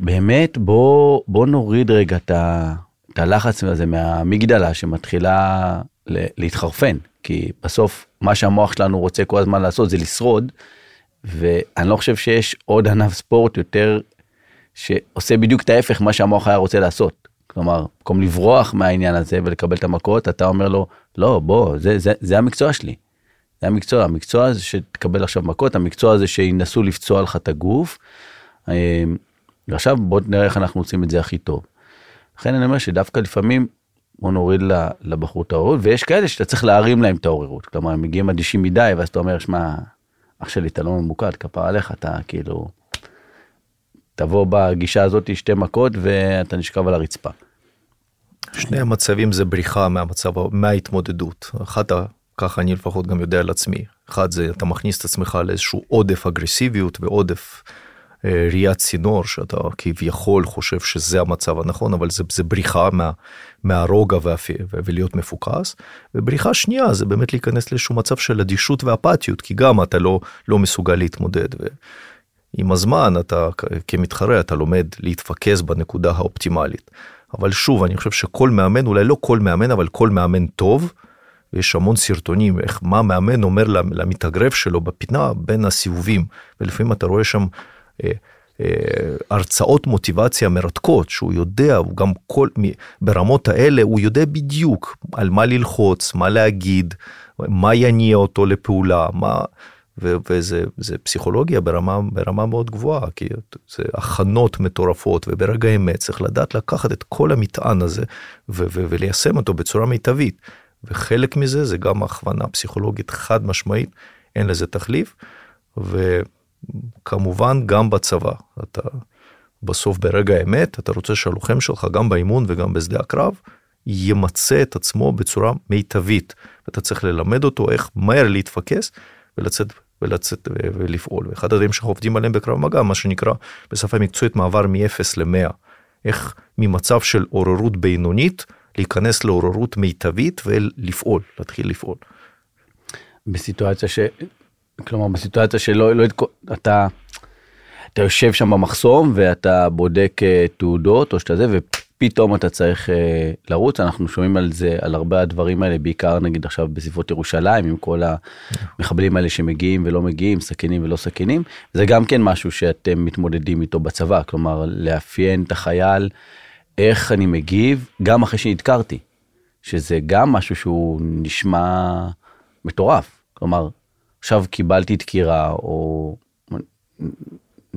באמת בוא בוא נוריד רגע את, הלחץ הזה מהמגדלה שמתחילה להתחרפן כי בסוף מה שהמוח שלנו רוצה כל הזמן לעשות זה לשרוד. ואני לא חושב שיש עוד ענף ספורט יותר שעושה בדיוק את ההפך מה שהמוח היה רוצה לעשות. כלומר, במקום לברוח מהעניין הזה ולקבל את המכות, אתה אומר לו, לא, בוא, זה, זה, זה המקצוע שלי. זה המקצוע, המקצוע הזה שתקבל עכשיו מכות, המקצוע הזה שינסו לפצוע לך את הגוף. אה, ועכשיו בוא נראה איך אנחנו עושים את זה הכי טוב. לכן אני אומר שדווקא לפעמים בוא נוריד לבחור את העוררות, ויש כאלה שאתה צריך להרים להם את העוררות. כלומר, הם מגיעים אדישים מדי, ואז אתה אומר, שמע, אח שלי, אתה לא ממוקד, כפר עליך, אתה כאילו... תבוא בגישה הזאת שתי מכות ואתה נשכב על הרצפה. שני המצבים זה בריחה מהמצב, מההתמודדות. אחד, ככה אני לפחות גם יודע על עצמי. אחד זה אתה מכניס את עצמך לאיזשהו עודף אגרסיביות ועודף אה, ראיית צינור שאתה כביכול חושב שזה המצב הנכון אבל זה, זה בריחה מה, מהרוגע והפי, ולהיות מפוקס. ובריחה שנייה זה באמת להיכנס לאיזשהו מצב של אדישות ואפתיות כי גם אתה לא, לא מסוגל להתמודד. ו... עם הזמן אתה כמתחרה אתה לומד להתפקס בנקודה האופטימלית. אבל שוב אני חושב שכל מאמן אולי לא כל מאמן אבל כל מאמן טוב. ויש המון סרטונים איך מה מאמן אומר למתאגרף שלו בפינה בין הסיבובים ולפעמים אתה רואה שם אה, אה, הרצאות מוטיבציה מרתקות שהוא יודע הוא גם כל ברמות האלה הוא יודע בדיוק על מה ללחוץ מה להגיד מה יניע אותו לפעולה מה וזה זה פסיכולוגיה ברמה, ברמה מאוד גבוהה, כי זה הכנות מטורפות, וברגע האמת צריך לדעת לקחת את כל המטען הזה ו- ו- וליישם אותו בצורה מיטבית. וחלק מזה זה גם הכוונה פסיכולוגית חד משמעית, אין לזה תחליף, וכמובן גם בצבא, אתה בסוף ברגע האמת, אתה רוצה שהלוחם שלך גם באימון וגם בשדה הקרב, ימצה את עצמו בצורה מיטבית. אתה צריך ללמד אותו איך מהר להתפקס ולצאת ולצאת ולפעול. ואחד הדברים שאנחנו עובדים עליהם בקרב מגע, מה שנקרא בשפה מקצועית מעבר מ-0 ל-100. איך ממצב של עוררות בינונית להיכנס לעוררות מיטבית ולפעול, להתחיל לפעול. בסיטואציה ש... כלומר בסיטואציה שלא לא, אתה אתה יושב שם במחסום ואתה בודק אה, תעודות או שאתה זה ופתאום אתה צריך אה, לרוץ אנחנו שומעים על זה על הרבה הדברים האלה בעיקר נגיד עכשיו בסביבות ירושלים עם כל המחבלים האלה שמגיעים ולא מגיעים סכינים ולא סכינים זה גם כן משהו שאתם מתמודדים איתו בצבא כלומר לאפיין את החייל איך אני מגיב גם אחרי שנדקרתי שזה גם משהו שהוא נשמע מטורף. כלומר עכשיו קיבלתי דקירה או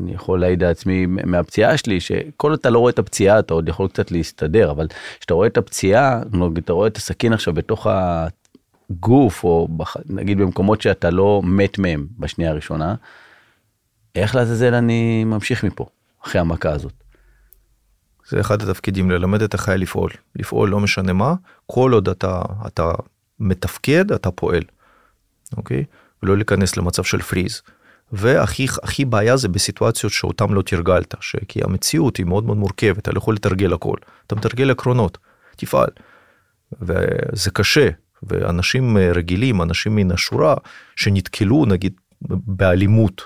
אני יכול להעיד על עצמי מהפציעה שלי שכל אתה לא רואה את הפציעה אתה עוד יכול קצת להסתדר אבל כשאתה רואה את הפציעה אתה רואה את הסכין עכשיו בתוך הגוף או נגיד במקומות שאתה לא מת מהם בשנייה הראשונה. איך לעזאזל אני ממשיך מפה אחרי המכה הזאת. זה אחד התפקידים ללמד את החייל לפעול לפעול לא משנה מה כל עוד אתה אתה מתפקד אתה פועל. אוקיי? ולא להיכנס למצב של פריז. והכי הכי בעיה זה בסיטואציות שאותם לא תרגלת, כי המציאות היא מאוד מאוד מורכבת, אתה לא יכול לתרגל הכל, אתה מתרגל עקרונות, תפעל. וזה קשה, ואנשים רגילים, אנשים מן השורה, שנתקלו נגיד באלימות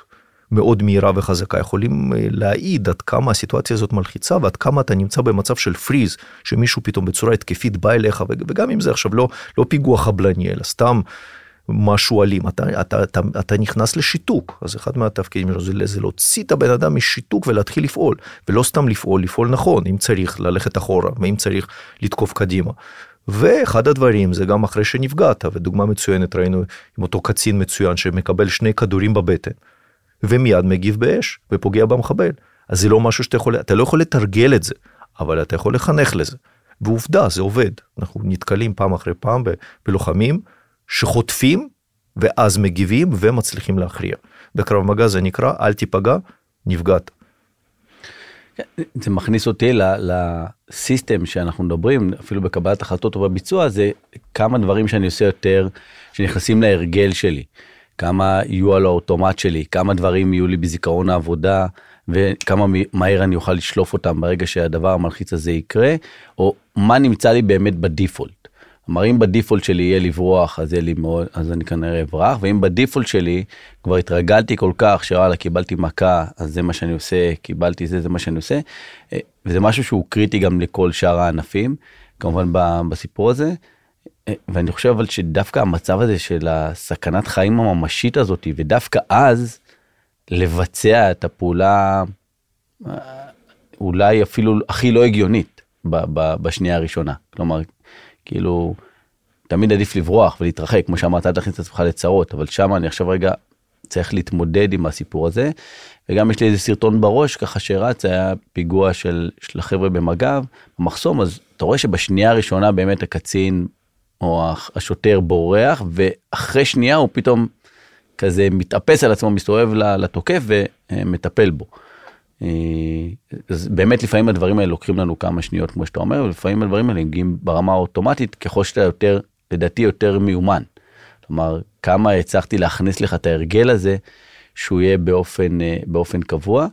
מאוד מהירה וחזקה, יכולים להעיד עד כמה הסיטואציה הזאת מלחיצה ועד כמה אתה נמצא במצב של פריז, שמישהו פתאום בצורה התקפית בא אליך, וגם אם זה עכשיו לא, לא פיגוע חבלני, אלא סתם משהו אלים, אתה, אתה, אתה, אתה נכנס לשיתוק, אז אחד מהתפקידים שלו זה, זה להוציא את הבן אדם משיתוק ולהתחיל לפעול, ולא סתם לפעול, לפעול נכון, אם צריך ללכת אחורה, ואם צריך לתקוף קדימה. ואחד הדברים זה גם אחרי שנפגעת, ודוגמה מצוינת ראינו עם אותו קצין מצוין שמקבל שני כדורים בבטן, ומיד מגיב באש ופוגע במחבל. אז זה לא משהו שאתה יכול, אתה לא יכול לתרגל את זה, אבל אתה יכול לחנך לזה. ועובדה, זה עובד. אנחנו נתקלים פעם אחרי פעם בלוחמים שחוטפים ואז מגיבים ומצליחים להכריע. בקרב מגע זה נקרא אל תיפגע, נפגעת. זה מכניס אותי לסיסטם שאנחנו מדברים אפילו בקבלת החלטות ובביצוע זה כמה דברים שאני עושה יותר שנכנסים להרגל שלי כמה יהיו על האוטומט שלי כמה דברים יהיו לי בזיכרון העבודה וכמה מהר אני אוכל לשלוף אותם ברגע שהדבר המלחיץ הזה יקרה או מה נמצא לי באמת בדיפולט. כלומר אם בדיפולט שלי יהיה לברוח אז יהיה לי מאוד אז אני כנראה אברח ואם בדיפולט שלי כבר התרגלתי כל כך שוואלה קיבלתי מכה אז זה מה שאני עושה קיבלתי זה זה מה שאני עושה אה, וזה משהו שהוא קריטי גם לכל שאר הענפים כמובן בסיפור הזה. אה, ואני חושב אבל שדווקא המצב הזה של הסכנת חיים הממשית הזאתי ודווקא אז לבצע את הפעולה אה, אולי אפילו הכי לא הגיונית בשנייה הראשונה כלומר כאילו, תמיד עדיף לברוח ולהתרחק, כמו שאמרת, אל תכניס את עצמך לצרות, אבל שם אני עכשיו רגע צריך להתמודד עם הסיפור הזה. וגם יש לי איזה סרטון בראש ככה שרץ, היה פיגוע של, של החבר'ה במג"ב, במחסום, אז אתה רואה שבשנייה הראשונה באמת הקצין או השוטר בורח, ואחרי שנייה הוא פתאום כזה מתאפס על עצמו, מסתובב לתוקף ומטפל בו. אה, אז באמת לפעמים הדברים האלה לוקחים לנו כמה שניות כמו שאתה אומר ולפעמים הדברים האלה מגיעים ברמה האוטומטית ככל שאתה יותר לדעתי יותר מיומן. כלומר כמה הצלחתי להכניס לך את ההרגל הזה שהוא יהיה באופן אה, באופן קבוע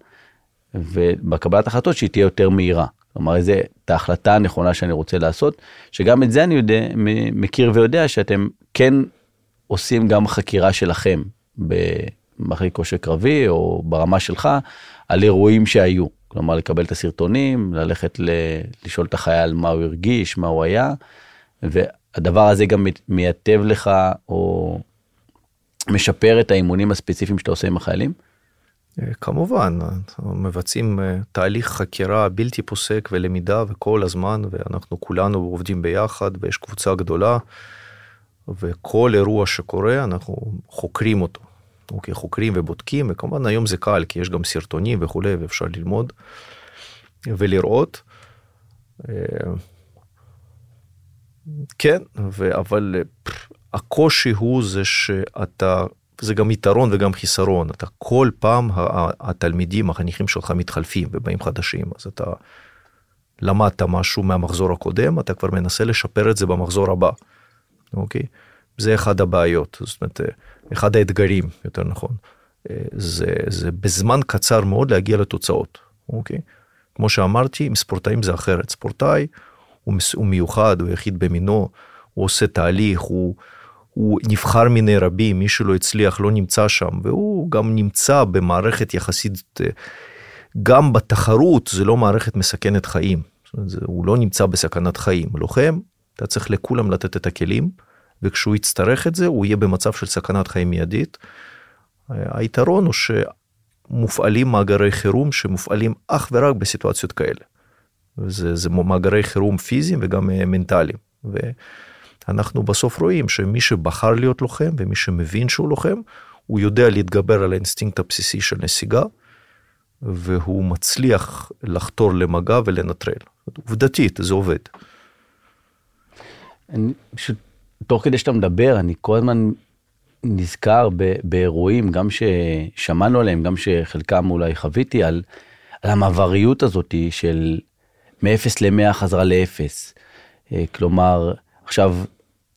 ובקבלת החלטות שהיא תהיה יותר מהירה. כלומר איזה את ההחלטה הנכונה שאני רוצה לעשות שגם את זה אני יודע מכיר ויודע שאתם כן עושים גם חקירה שלכם. במחליק כושר קרבי או ברמה שלך על אירועים שהיו. כלומר לקבל את הסרטונים, ללכת ל... לשאול את החייל מה הוא הרגיש, מה הוא היה, והדבר הזה גם מייטב לך או משפר את האימונים הספציפיים שאתה עושה עם החיילים? אה, כמובן, מבצעים אה, תהליך חקירה בלתי פוסק ולמידה וכל הזמן, ואנחנו כולנו עובדים ביחד ויש קבוצה גדולה, וכל אירוע שקורה אנחנו חוקרים אותו. אוקיי, חוקרים ובודקים, וכמובן היום זה קל, כי יש גם סרטונים וכולי, ואפשר ללמוד ולראות. אה, כן, ו- אבל הקושי הוא זה שאתה, זה גם יתרון וגם חיסרון, אתה כל פעם התלמידים, החניכים שלך מתחלפים ובאים חדשים, אז אתה למדת משהו מהמחזור הקודם, אתה כבר מנסה לשפר את זה במחזור הבא, אוקיי? זה אחד הבעיות, זאת אומרת, אחד האתגרים, יותר נכון. זה, זה בזמן קצר מאוד להגיע לתוצאות, אוקיי? כמו שאמרתי, עם ספורטאים זה אחרת. ספורטאי הוא, הוא מיוחד, הוא יחיד במינו, הוא עושה תהליך, הוא, הוא נבחר מיני רבים, מי שלא הצליח לא נמצא שם, והוא גם נמצא במערכת יחסית, גם בתחרות זה לא מערכת מסכנת חיים. אומרת, הוא לא נמצא בסכנת חיים. לוחם, אתה צריך לכולם לתת את הכלים, וכשהוא יצטרך את זה, הוא יהיה במצב של סכנת חיים מיידית. היתרון הוא שמופעלים מאגרי חירום שמופעלים אך ורק בסיטואציות כאלה. וזה זה מאגרי חירום פיזיים וגם אה, מנטליים. ואנחנו בסוף רואים שמי שבחר להיות לוחם ומי שמבין שהוא לוחם, הוא יודע להתגבר על האינסטינקט הבסיסי של נסיגה, והוא מצליח לחתור למגע ולנטרל. עובדתית, זה עובד. אני פשוט, תוך כדי שאתה מדבר, אני כל הזמן נזכר ב, באירועים, גם ששמענו עליהם, גם שחלקם אולי חוויתי, על, על המעבריות הזאת של מ-0 ל-100 חזרה ל-0. אה, כלומר, עכשיו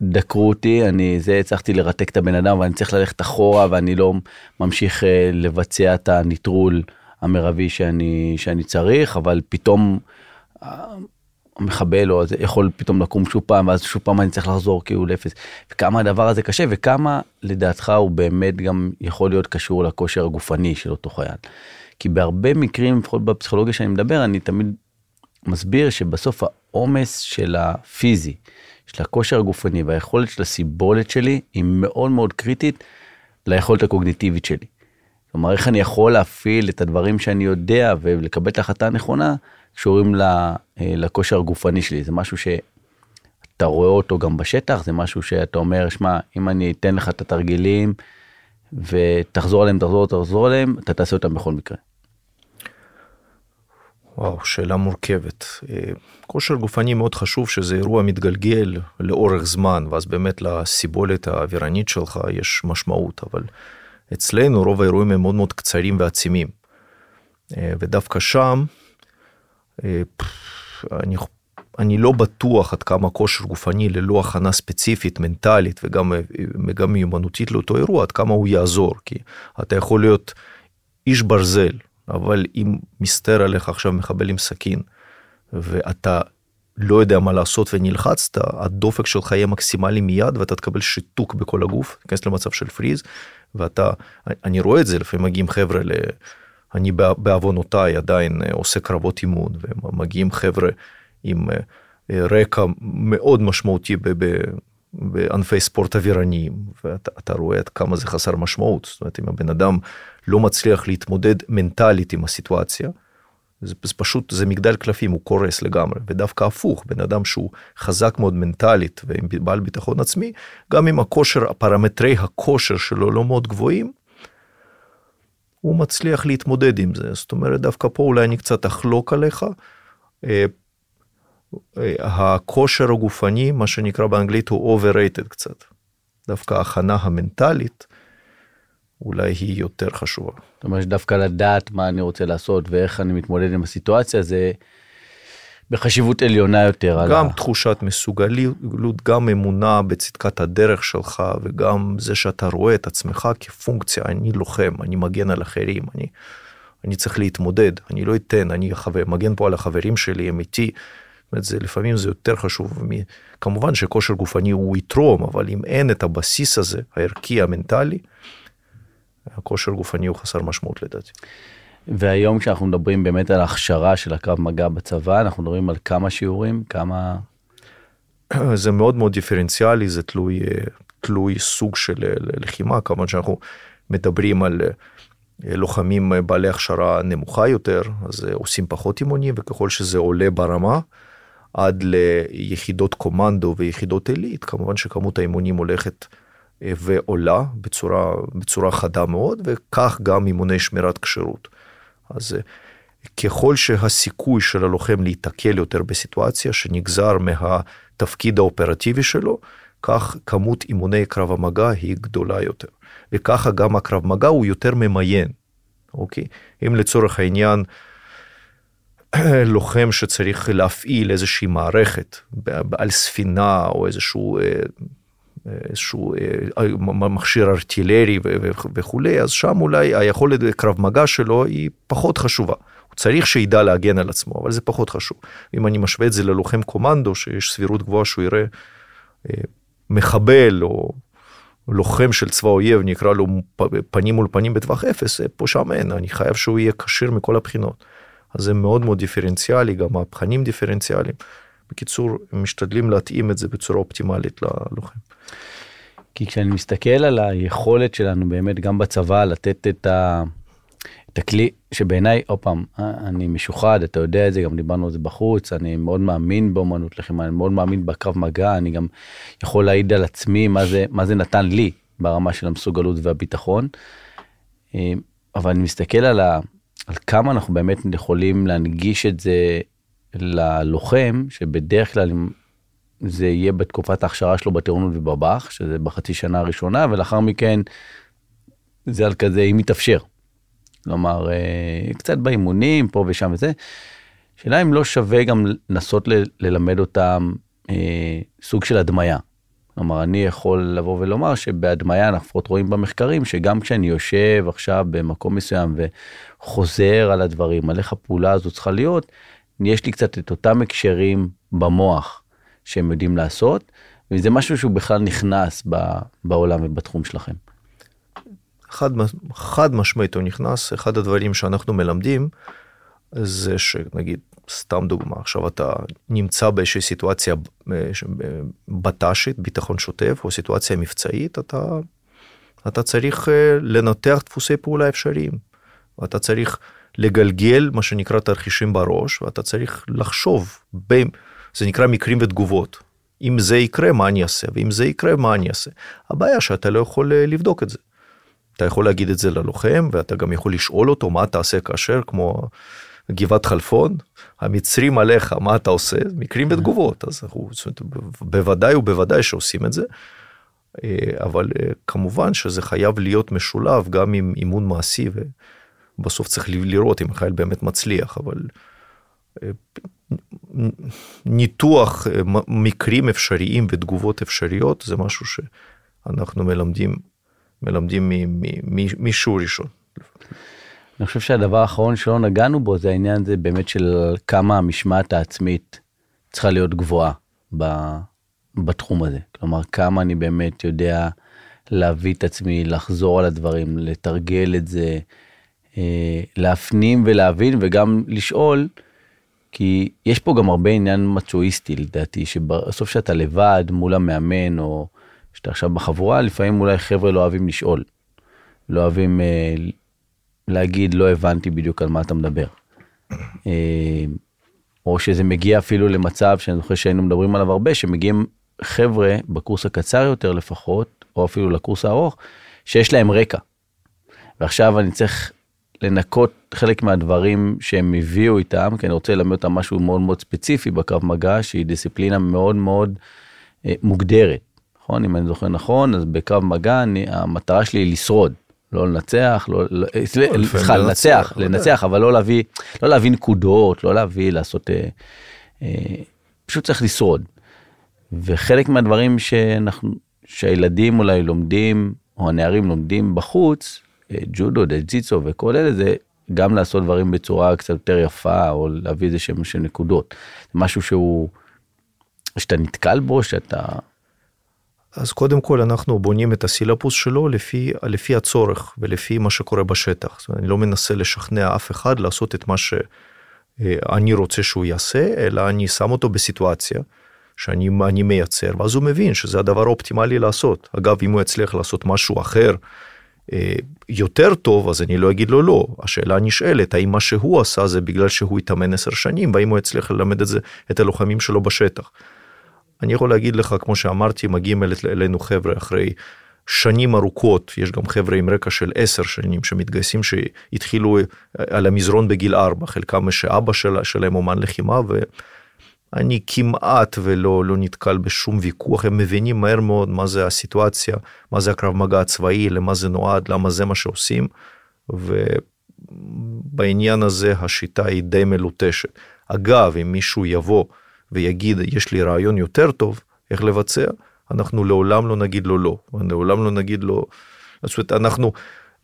דקרו אותי, אני זה הצלחתי לרתק את הבן אדם ואני צריך ללכת אחורה ואני לא ממשיך אה, לבצע את הניטרול המרבי שאני, שאני צריך, אבל פתאום המחבל או זה יכול פתאום לקום שוב פעם ואז שוב פעם אני צריך לחזור כאילו לאפס וכמה הדבר הזה קשה וכמה לדעתך הוא באמת גם יכול להיות קשור לכושר הגופני של אותו חייל. כי בהרבה מקרים לפחות בפסיכולוגיה שאני מדבר אני תמיד מסביר שבסוף העומס של הפיזי של הכושר הגופני והיכולת של הסיבולת שלי היא מאוד מאוד קריטית ליכולת הקוגניטיבית שלי. כלומר איך אני יכול להפעיל את הדברים שאני יודע ולקבל את ההחלטה הנכונה קשורים אה, לכושר הגופני שלי, זה משהו שאתה רואה אותו גם בשטח, זה משהו שאתה אומר, שמע, אם אני אתן לך את התרגילים ותחזור עליהם, תחזור, תחזור עליהם, אתה תעשה אותם בכל מקרה. וואו, שאלה מורכבת. אה, כושר גופני מאוד חשוב שזה אירוע מתגלגל לאורך זמן, ואז באמת לסיבולת האווירנית שלך יש משמעות, אבל אצלנו רוב האירועים הם מאוד מאוד קצרים ועצימים. אה, ודווקא שם אני, אני לא בטוח עד כמה כושר גופני ללא הכנה ספציפית, מנטלית וגם, וגם מיומנותית לאותו אירוע, עד כמה הוא יעזור, כי אתה יכול להיות איש ברזל, אבל אם מסתר עליך עכשיו מחבל עם סכין, ואתה לא יודע מה לעשות ונלחצת, הדופק שלך יהיה מקסימלי מיד ואתה תקבל שיתוק בכל הגוף, תיכנס למצב של פריז, ואתה, אני רואה את זה, לפעמים מגיעים חבר'ה ל... אני בעוונותיי עדיין אה, עושה קרבות אימון ומגיעים חבר'ה עם אה, רקע מאוד משמעותי בענפי ספורט אווירניים ואתה רואה עד כמה זה חסר משמעות זאת אומרת אם הבן אדם לא מצליח להתמודד מנטלית עם הסיטואציה. זה, זה פשוט זה מגדל קלפים הוא קורס לגמרי ודווקא הפוך בן אדם שהוא חזק מאוד מנטלית ועם בעל ביטחון עצמי גם אם הכושר הפרמטרי הכושר שלו לא מאוד גבוהים הוא מצליח להתמודד עם זה. זאת אומרת, דווקא פה אולי אני קצת אחלוק עליך. אה, אה, הכושר הגופני, מה שנקרא באנגלית, הוא overrated קצת. דווקא ההכנה המנטלית, אולי היא יותר חשובה. זאת אומרת, דווקא לדעת מה אני רוצה לעשות ואיך אני מתמודד עם הסיטואציה, זה בחשיבות עליונה יותר. גם ה... תחושת מסוגלות, גם אמונה בצדקת הדרך שלך, וגם זה שאתה רואה את עצמך כפונקציה, אני לוחם, אני מגן על אחרים, אני, אני צריך להתמודד, אני לא אתן, אני חבר, מגן פה על החברים שלי, הם איתי. זה, לפעמים זה יותר חשוב, מ... כמובן שכושר גופני הוא יתרום, אבל אם אין את הבסיס הזה, הערכי, המנטלי, הכושר גופני הוא חסר משמעות לדעתי. והיום כשאנחנו מדברים באמת על הכשרה של הקרב מגע בצבא, אנחנו מדברים על כמה שיעורים, כמה... [clears throat] זה מאוד מאוד דיפרנציאלי, זה תלוי, תלוי סוג של לחימה, כמובן שאנחנו מדברים על אה, לוחמים בעלי הכשרה נמוכה יותר, אז עושים פחות אימונים, וככל שזה עולה ברמה, עד ליחידות קומנדו ויחידות עילית, כמובן שכמות האימונים הולכת ועולה בצורה, בצורה חדה מאוד, וכך גם אימוני שמירת כשירות. אז ככל שהסיכוי של הלוחם להיתקל יותר בסיטואציה שנגזר מהתפקיד האופרטיבי שלו, כך כמות אימוני קרב המגע היא גדולה יותר. וככה גם הקרב מגע הוא יותר ממיין, אוקיי? אם לצורך העניין [clears throat] לוחם שצריך להפעיל איזושהי מערכת על ספינה או איזשהו, אה, איזשהו אה, מכשיר ארטילרי וכולי, אז שם אולי היכולת קרב מגע שלו היא פחות חשובה. הוא צריך שידע להגן על עצמו, אבל זה פחות חשוב. אם אני משווה את זה ללוחם קומנדו, שיש סבירות גבוהה שהוא יראה אה, מחבל או לוחם של צבא אויב, נקרא לו פנים מול פנים בטווח אפס, פה שם אין, אני חייב שהוא יהיה כשיר מכל הבחינות. אז זה מאוד מאוד דיפרנציאלי, גם מהפכנים דיפרנציאליים. בקיצור, משתדלים להתאים את זה בצורה אופטימלית ללוחם. כי כשאני מסתכל על היכולת שלנו באמת גם בצבא לתת את, ה... את הכלי שבעיניי, עוד פעם, אני משוחד, אתה יודע את זה, גם דיברנו על זה בחוץ, אני מאוד מאמין באמנות לחימה, אני מאוד מאמין בקרב מגע, אני גם יכול להעיד על עצמי מה זה, מה זה נתן לי ברמה של המסוגלות והביטחון. אה, אבל אני מסתכל על, ה... על כמה אנחנו באמת יכולים להנגיש את זה ללוחם, שבדרך כלל זה יהיה בתקופת ההכשרה שלו בטירונות ובב"ח, שזה בחצי שנה הראשונה, ולאחר מכן זה על כזה אם יתאפשר. כלומר, אה, קצת באימונים, פה ושם וזה. שאלה אם לא שווה גם לנסות ללמד אותם אה, סוג של הדמיה. כלומר, אני יכול לבוא ולומר שבהדמיה אנחנו לפחות רואים במחקרים שגם כשאני יושב עכשיו במקום מסוים וחוזר על הדברים, על איך הפעולה הזו צריכה להיות, יש לי קצת את אותם הקשרים במוח שהם יודעים לעשות, וזה משהו שהוא בכלל נכנס בעולם ובתחום שלכם. חד, חד משמעית הוא נכנס, אחד הדברים שאנחנו מלמדים זה שנגיד סתם דוגמה, עכשיו אתה נמצא באיזושהי סיטואציה אה, בט"שית, ביטחון שוטף, או סיטואציה מבצעית, אתה, אתה צריך אה, לנתח דפוסי פעולה אפשריים. ואתה צריך לגלגל מה שנקרא תרחישים בראש, ואתה צריך לחשוב, בין, זה נקרא מקרים ותגובות. אם זה יקרה, מה אני אעשה, ואם זה יקרה, מה אני אעשה. הבעיה שאתה לא יכול אה, לבדוק את זה. אתה יכול להגיד את זה ללוחם, ואתה גם יכול לשאול אותו מה תעשה כאשר, כמו גבעת חלפון, המצרים עליך, מה אתה עושה? מקרים ותגובות, אז אנחנו, בוודאי ובוודאי שעושים את זה. אה, אבל אה, כמובן שזה חייב להיות משולב גם עם אימון מעשי ובסוף צריך לראות אם החייל באמת מצליח אבל אה, ניתוח מקרים אפשריים ותגובות אפשריות זה משהו שאנחנו מלמדים מלמדים משיעור ראשון. אני חושב שהדבר האחרון שלא נגענו בו זה העניין הזה באמת של כמה המשמעת העצמית צריכה להיות גבוהה ב, בתחום הזה. כלומר, כמה אני באמת יודע להביא את עצמי, לחזור על הדברים, לתרגל את זה, אה, להפנים ולהבין וגם לשאול, כי יש פה גם הרבה עניין מצ'ואיסטי לדעתי, שבסוף שאתה לבד מול המאמן או שאתה עכשיו בחבורה, לפעמים אולי חבר'ה לא אוהבים לשאול. לא אוהבים אה, להגיד לא הבנתי בדיוק על מה אתה מדבר. אה, או שזה מגיע אפילו למצב שאני זוכר שהיינו מדברים עליו הרבה שמגיעים חבר'ה בקורס הקצר יותר לפחות או אפילו לקורס הארוך שיש להם רקע. ועכשיו אני צריך לנקות חלק מהדברים שהם הביאו איתם כי אני רוצה ללמד אותם משהו מאוד מאוד ספציפי בקרב מגע שהיא דיסציפלינה מאוד מאוד אה, מוגדרת. נכון אם אני זוכר נכון אז בקרב מגע אני, המטרה שלי היא לשרוד. לא לנצח, לא, לא סליחה, לנצח, לנצח, אבל לא להביא, לא להביא נקודות, לא להביא, לעשות, אה, אה, פשוט צריך לשרוד. וחלק מהדברים שאנחנו, שהילדים אולי לומדים, או הנערים לומדים בחוץ, אה, ג'ודו, דג'יצו וכל אלה, זה גם לעשות דברים בצורה קצת יותר יפה, או להביא איזה שם של נקודות. משהו שהוא, שאתה נתקל בו, שאתה... אז קודם כל אנחנו בונים את הסילבוס שלו לפי, לפי הצורך ולפי מה שקורה בשטח. זאת אומרת, אני לא מנסה לשכנע אף אחד לעשות את מה שאני רוצה שהוא יעשה, אלא אני שם אותו בסיטואציה שאני מייצר, ואז הוא מבין שזה הדבר האופטימלי לעשות. אגב, אם הוא יצליח לעשות משהו אחר אה, יותר טוב, אז אני לא אגיד לו לא. השאלה נשאלת, האם מה שהוא עשה זה בגלל שהוא התאמן עשר שנים, והאם הוא יצליח ללמד את זה, את הלוחמים שלו בשטח. אני יכול להגיד לך, כמו שאמרתי, מגיעים אלינו חבר'ה אחרי שנים ארוכות, יש גם חבר'ה עם רקע של עשר שנים שמתגייסים שהתחילו על המזרון בגיל ארבע, חלקם שאבא של, שלהם אומן לחימה ואני כמעט ולא לא נתקל בשום ויכוח, הם מבינים מהר מאוד מה זה הסיטואציה, מה זה הקרב מגע הצבאי, למה זה נועד, למה זה מה שעושים, ובעניין הזה השיטה היא די מלוטשת. אגב, אם מישהו יבוא ויגיד יש לי רעיון יותר טוב איך לבצע, אנחנו לעולם לא נגיד לו לא, לעולם לא נגיד לו, זאת אומרת, אנחנו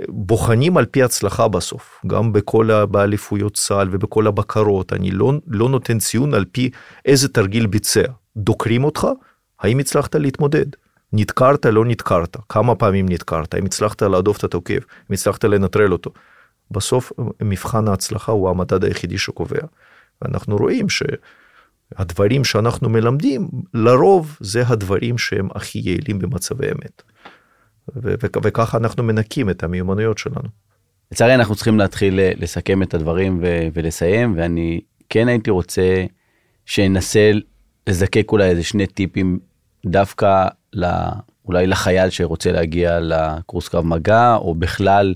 בוחנים על פי הצלחה בסוף, גם בכל באליפויות צה"ל ובכל הבקרות, אני לא, לא נותן ציון על פי איזה תרגיל ביצע, דוקרים אותך, האם הצלחת להתמודד? נדקרת, לא נדקרת, כמה פעמים נדקרת, האם הצלחת להדוף את התוקף, האם הצלחת לנטרל אותו. בסוף מבחן ההצלחה הוא המדד היחידי שקובע. ואנחנו רואים ש... הדברים שאנחנו מלמדים, לרוב זה הדברים שהם הכי יעילים במצבי אמת. וככה אנחנו מנקים את המיומנויות שלנו. לצערי אנחנו צריכים להתחיל לסכם את הדברים ולסיים, ואני כן הייתי רוצה שננסה לזקק אולי איזה שני טיפים דווקא לא, אולי לחייל שרוצה להגיע לקורס קרב מגע, או בכלל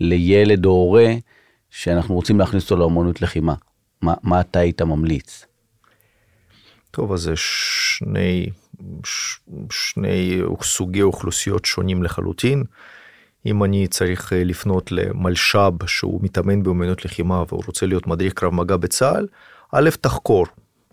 לילד או הורה שאנחנו רוצים להכניס אותו לאמנות לחימה. מה, מה אתה היית ממליץ? טוב, אז זה שני, שני סוגי אוכלוסיות שונים לחלוטין. אם אני צריך אה, לפנות למלש"ב שהוא מתאמן באומנות לחימה והוא רוצה להיות מדריך קרב מגע בצה"ל, א', תחקור,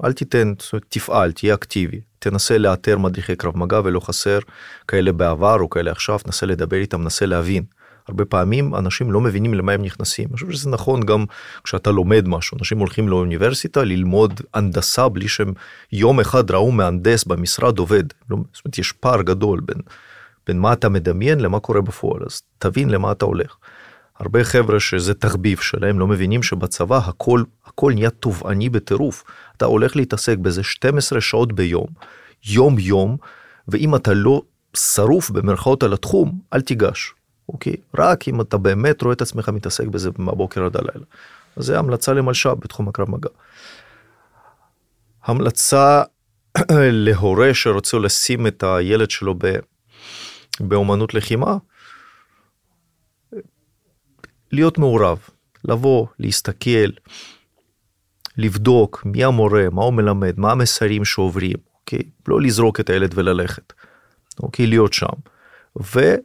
אל תיתן, תפעל, תהיה אקטיבי, תנסה לאתר מדריכי קרב מגע ולא חסר כאלה בעבר או כאלה עכשיו, תנסה לדבר איתם, נסה להבין. הרבה פעמים אנשים לא מבינים למה הם נכנסים. אני חושב שזה נכון גם כשאתה לומד משהו. אנשים הולכים לאוניברסיטה ללמוד הנדסה בלי שהם יום אחד ראו מהנדס במשרד עובד. לא, זאת אומרת, יש פער גדול בין, בין מה אתה מדמיין למה קורה בפועל, אז תבין למה אתה הולך. הרבה חבר'ה שזה תחביב שלהם לא מבינים שבצבא הכל הכל נהיה תובעני בטירוף. אתה הולך להתעסק בזה 12 שעות ביום, יום יום, ואם אתה לא שרוף במרכאות על התחום, אל תיגש. אוקיי? רק אם אתה באמת רואה את עצמך מתעסק בזה מהבוקר עד הלילה. אז זה המלצה למלש"ב בתחום הקרב מגע. המלצה [clears throat] להורה שרוצה לשים את הילד שלו באומנות לחימה, להיות מעורב, לבוא, להסתכל, לבדוק מי המורה, מה הוא מלמד, מה המסרים שעוברים, אוקיי? לא לזרוק את הילד וללכת, אוקיי? להיות שם. ו...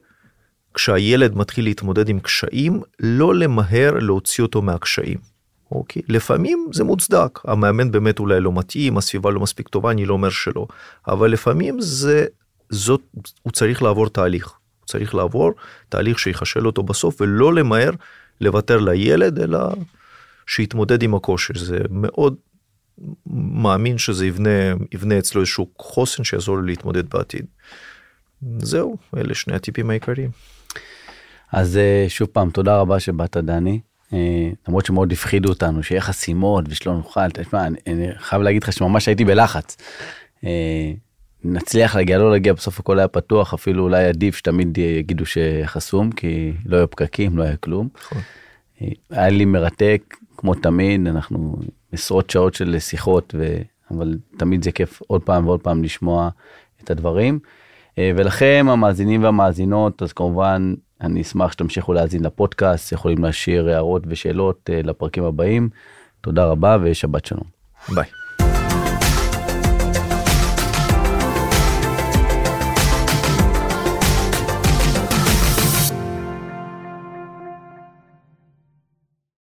כשהילד מתחיל להתמודד עם קשיים, לא למהר להוציא אותו מהקשיים. אוקיי? לפעמים זה מוצדק, המאמן באמת אולי לא מתאים, הסביבה לא מספיק טובה, אני לא אומר שלא, אבל לפעמים זה, זאת, הוא צריך לעבור תהליך. הוא צריך לעבור תהליך שיחשל אותו בסוף, ולא למהר לוותר לילד, אלא שיתמודד עם הקושי. זה מאוד מאמין שזה יבנה, יבנה אצלו איזשהו חוסן שיעזור לו להתמודד בעתיד. זהו, אלה שני הטיפים העיקריים. אז אה, שוב פעם, תודה רבה שבאת, דני. אה, למרות שמאוד הפחידו אותנו, שיהיה חסימות ושלא נוכל, תשמע, אני, אני חייב להגיד לך שממש הייתי בלחץ. אה, נצליח להגיע, לא להגיע, בסוף הכל היה פתוח, אפילו אולי עדיף שתמיד יגידו שחסום, כי לא היו פקקים, לא היה כלום. נכון. היה לי מרתק, כמו תמיד, אנחנו עשרות שעות של שיחות, ו... אבל תמיד זה כיף עוד פעם ועוד פעם לשמוע את הדברים. ולכם, המאזינים והמאזינות, אז כמובן אני אשמח שתמשיכו להאזין לפודקאסט, יכולים להשאיר הערות ושאלות אה, לפרקים הבאים. תודה רבה ושבת שלום. ביי.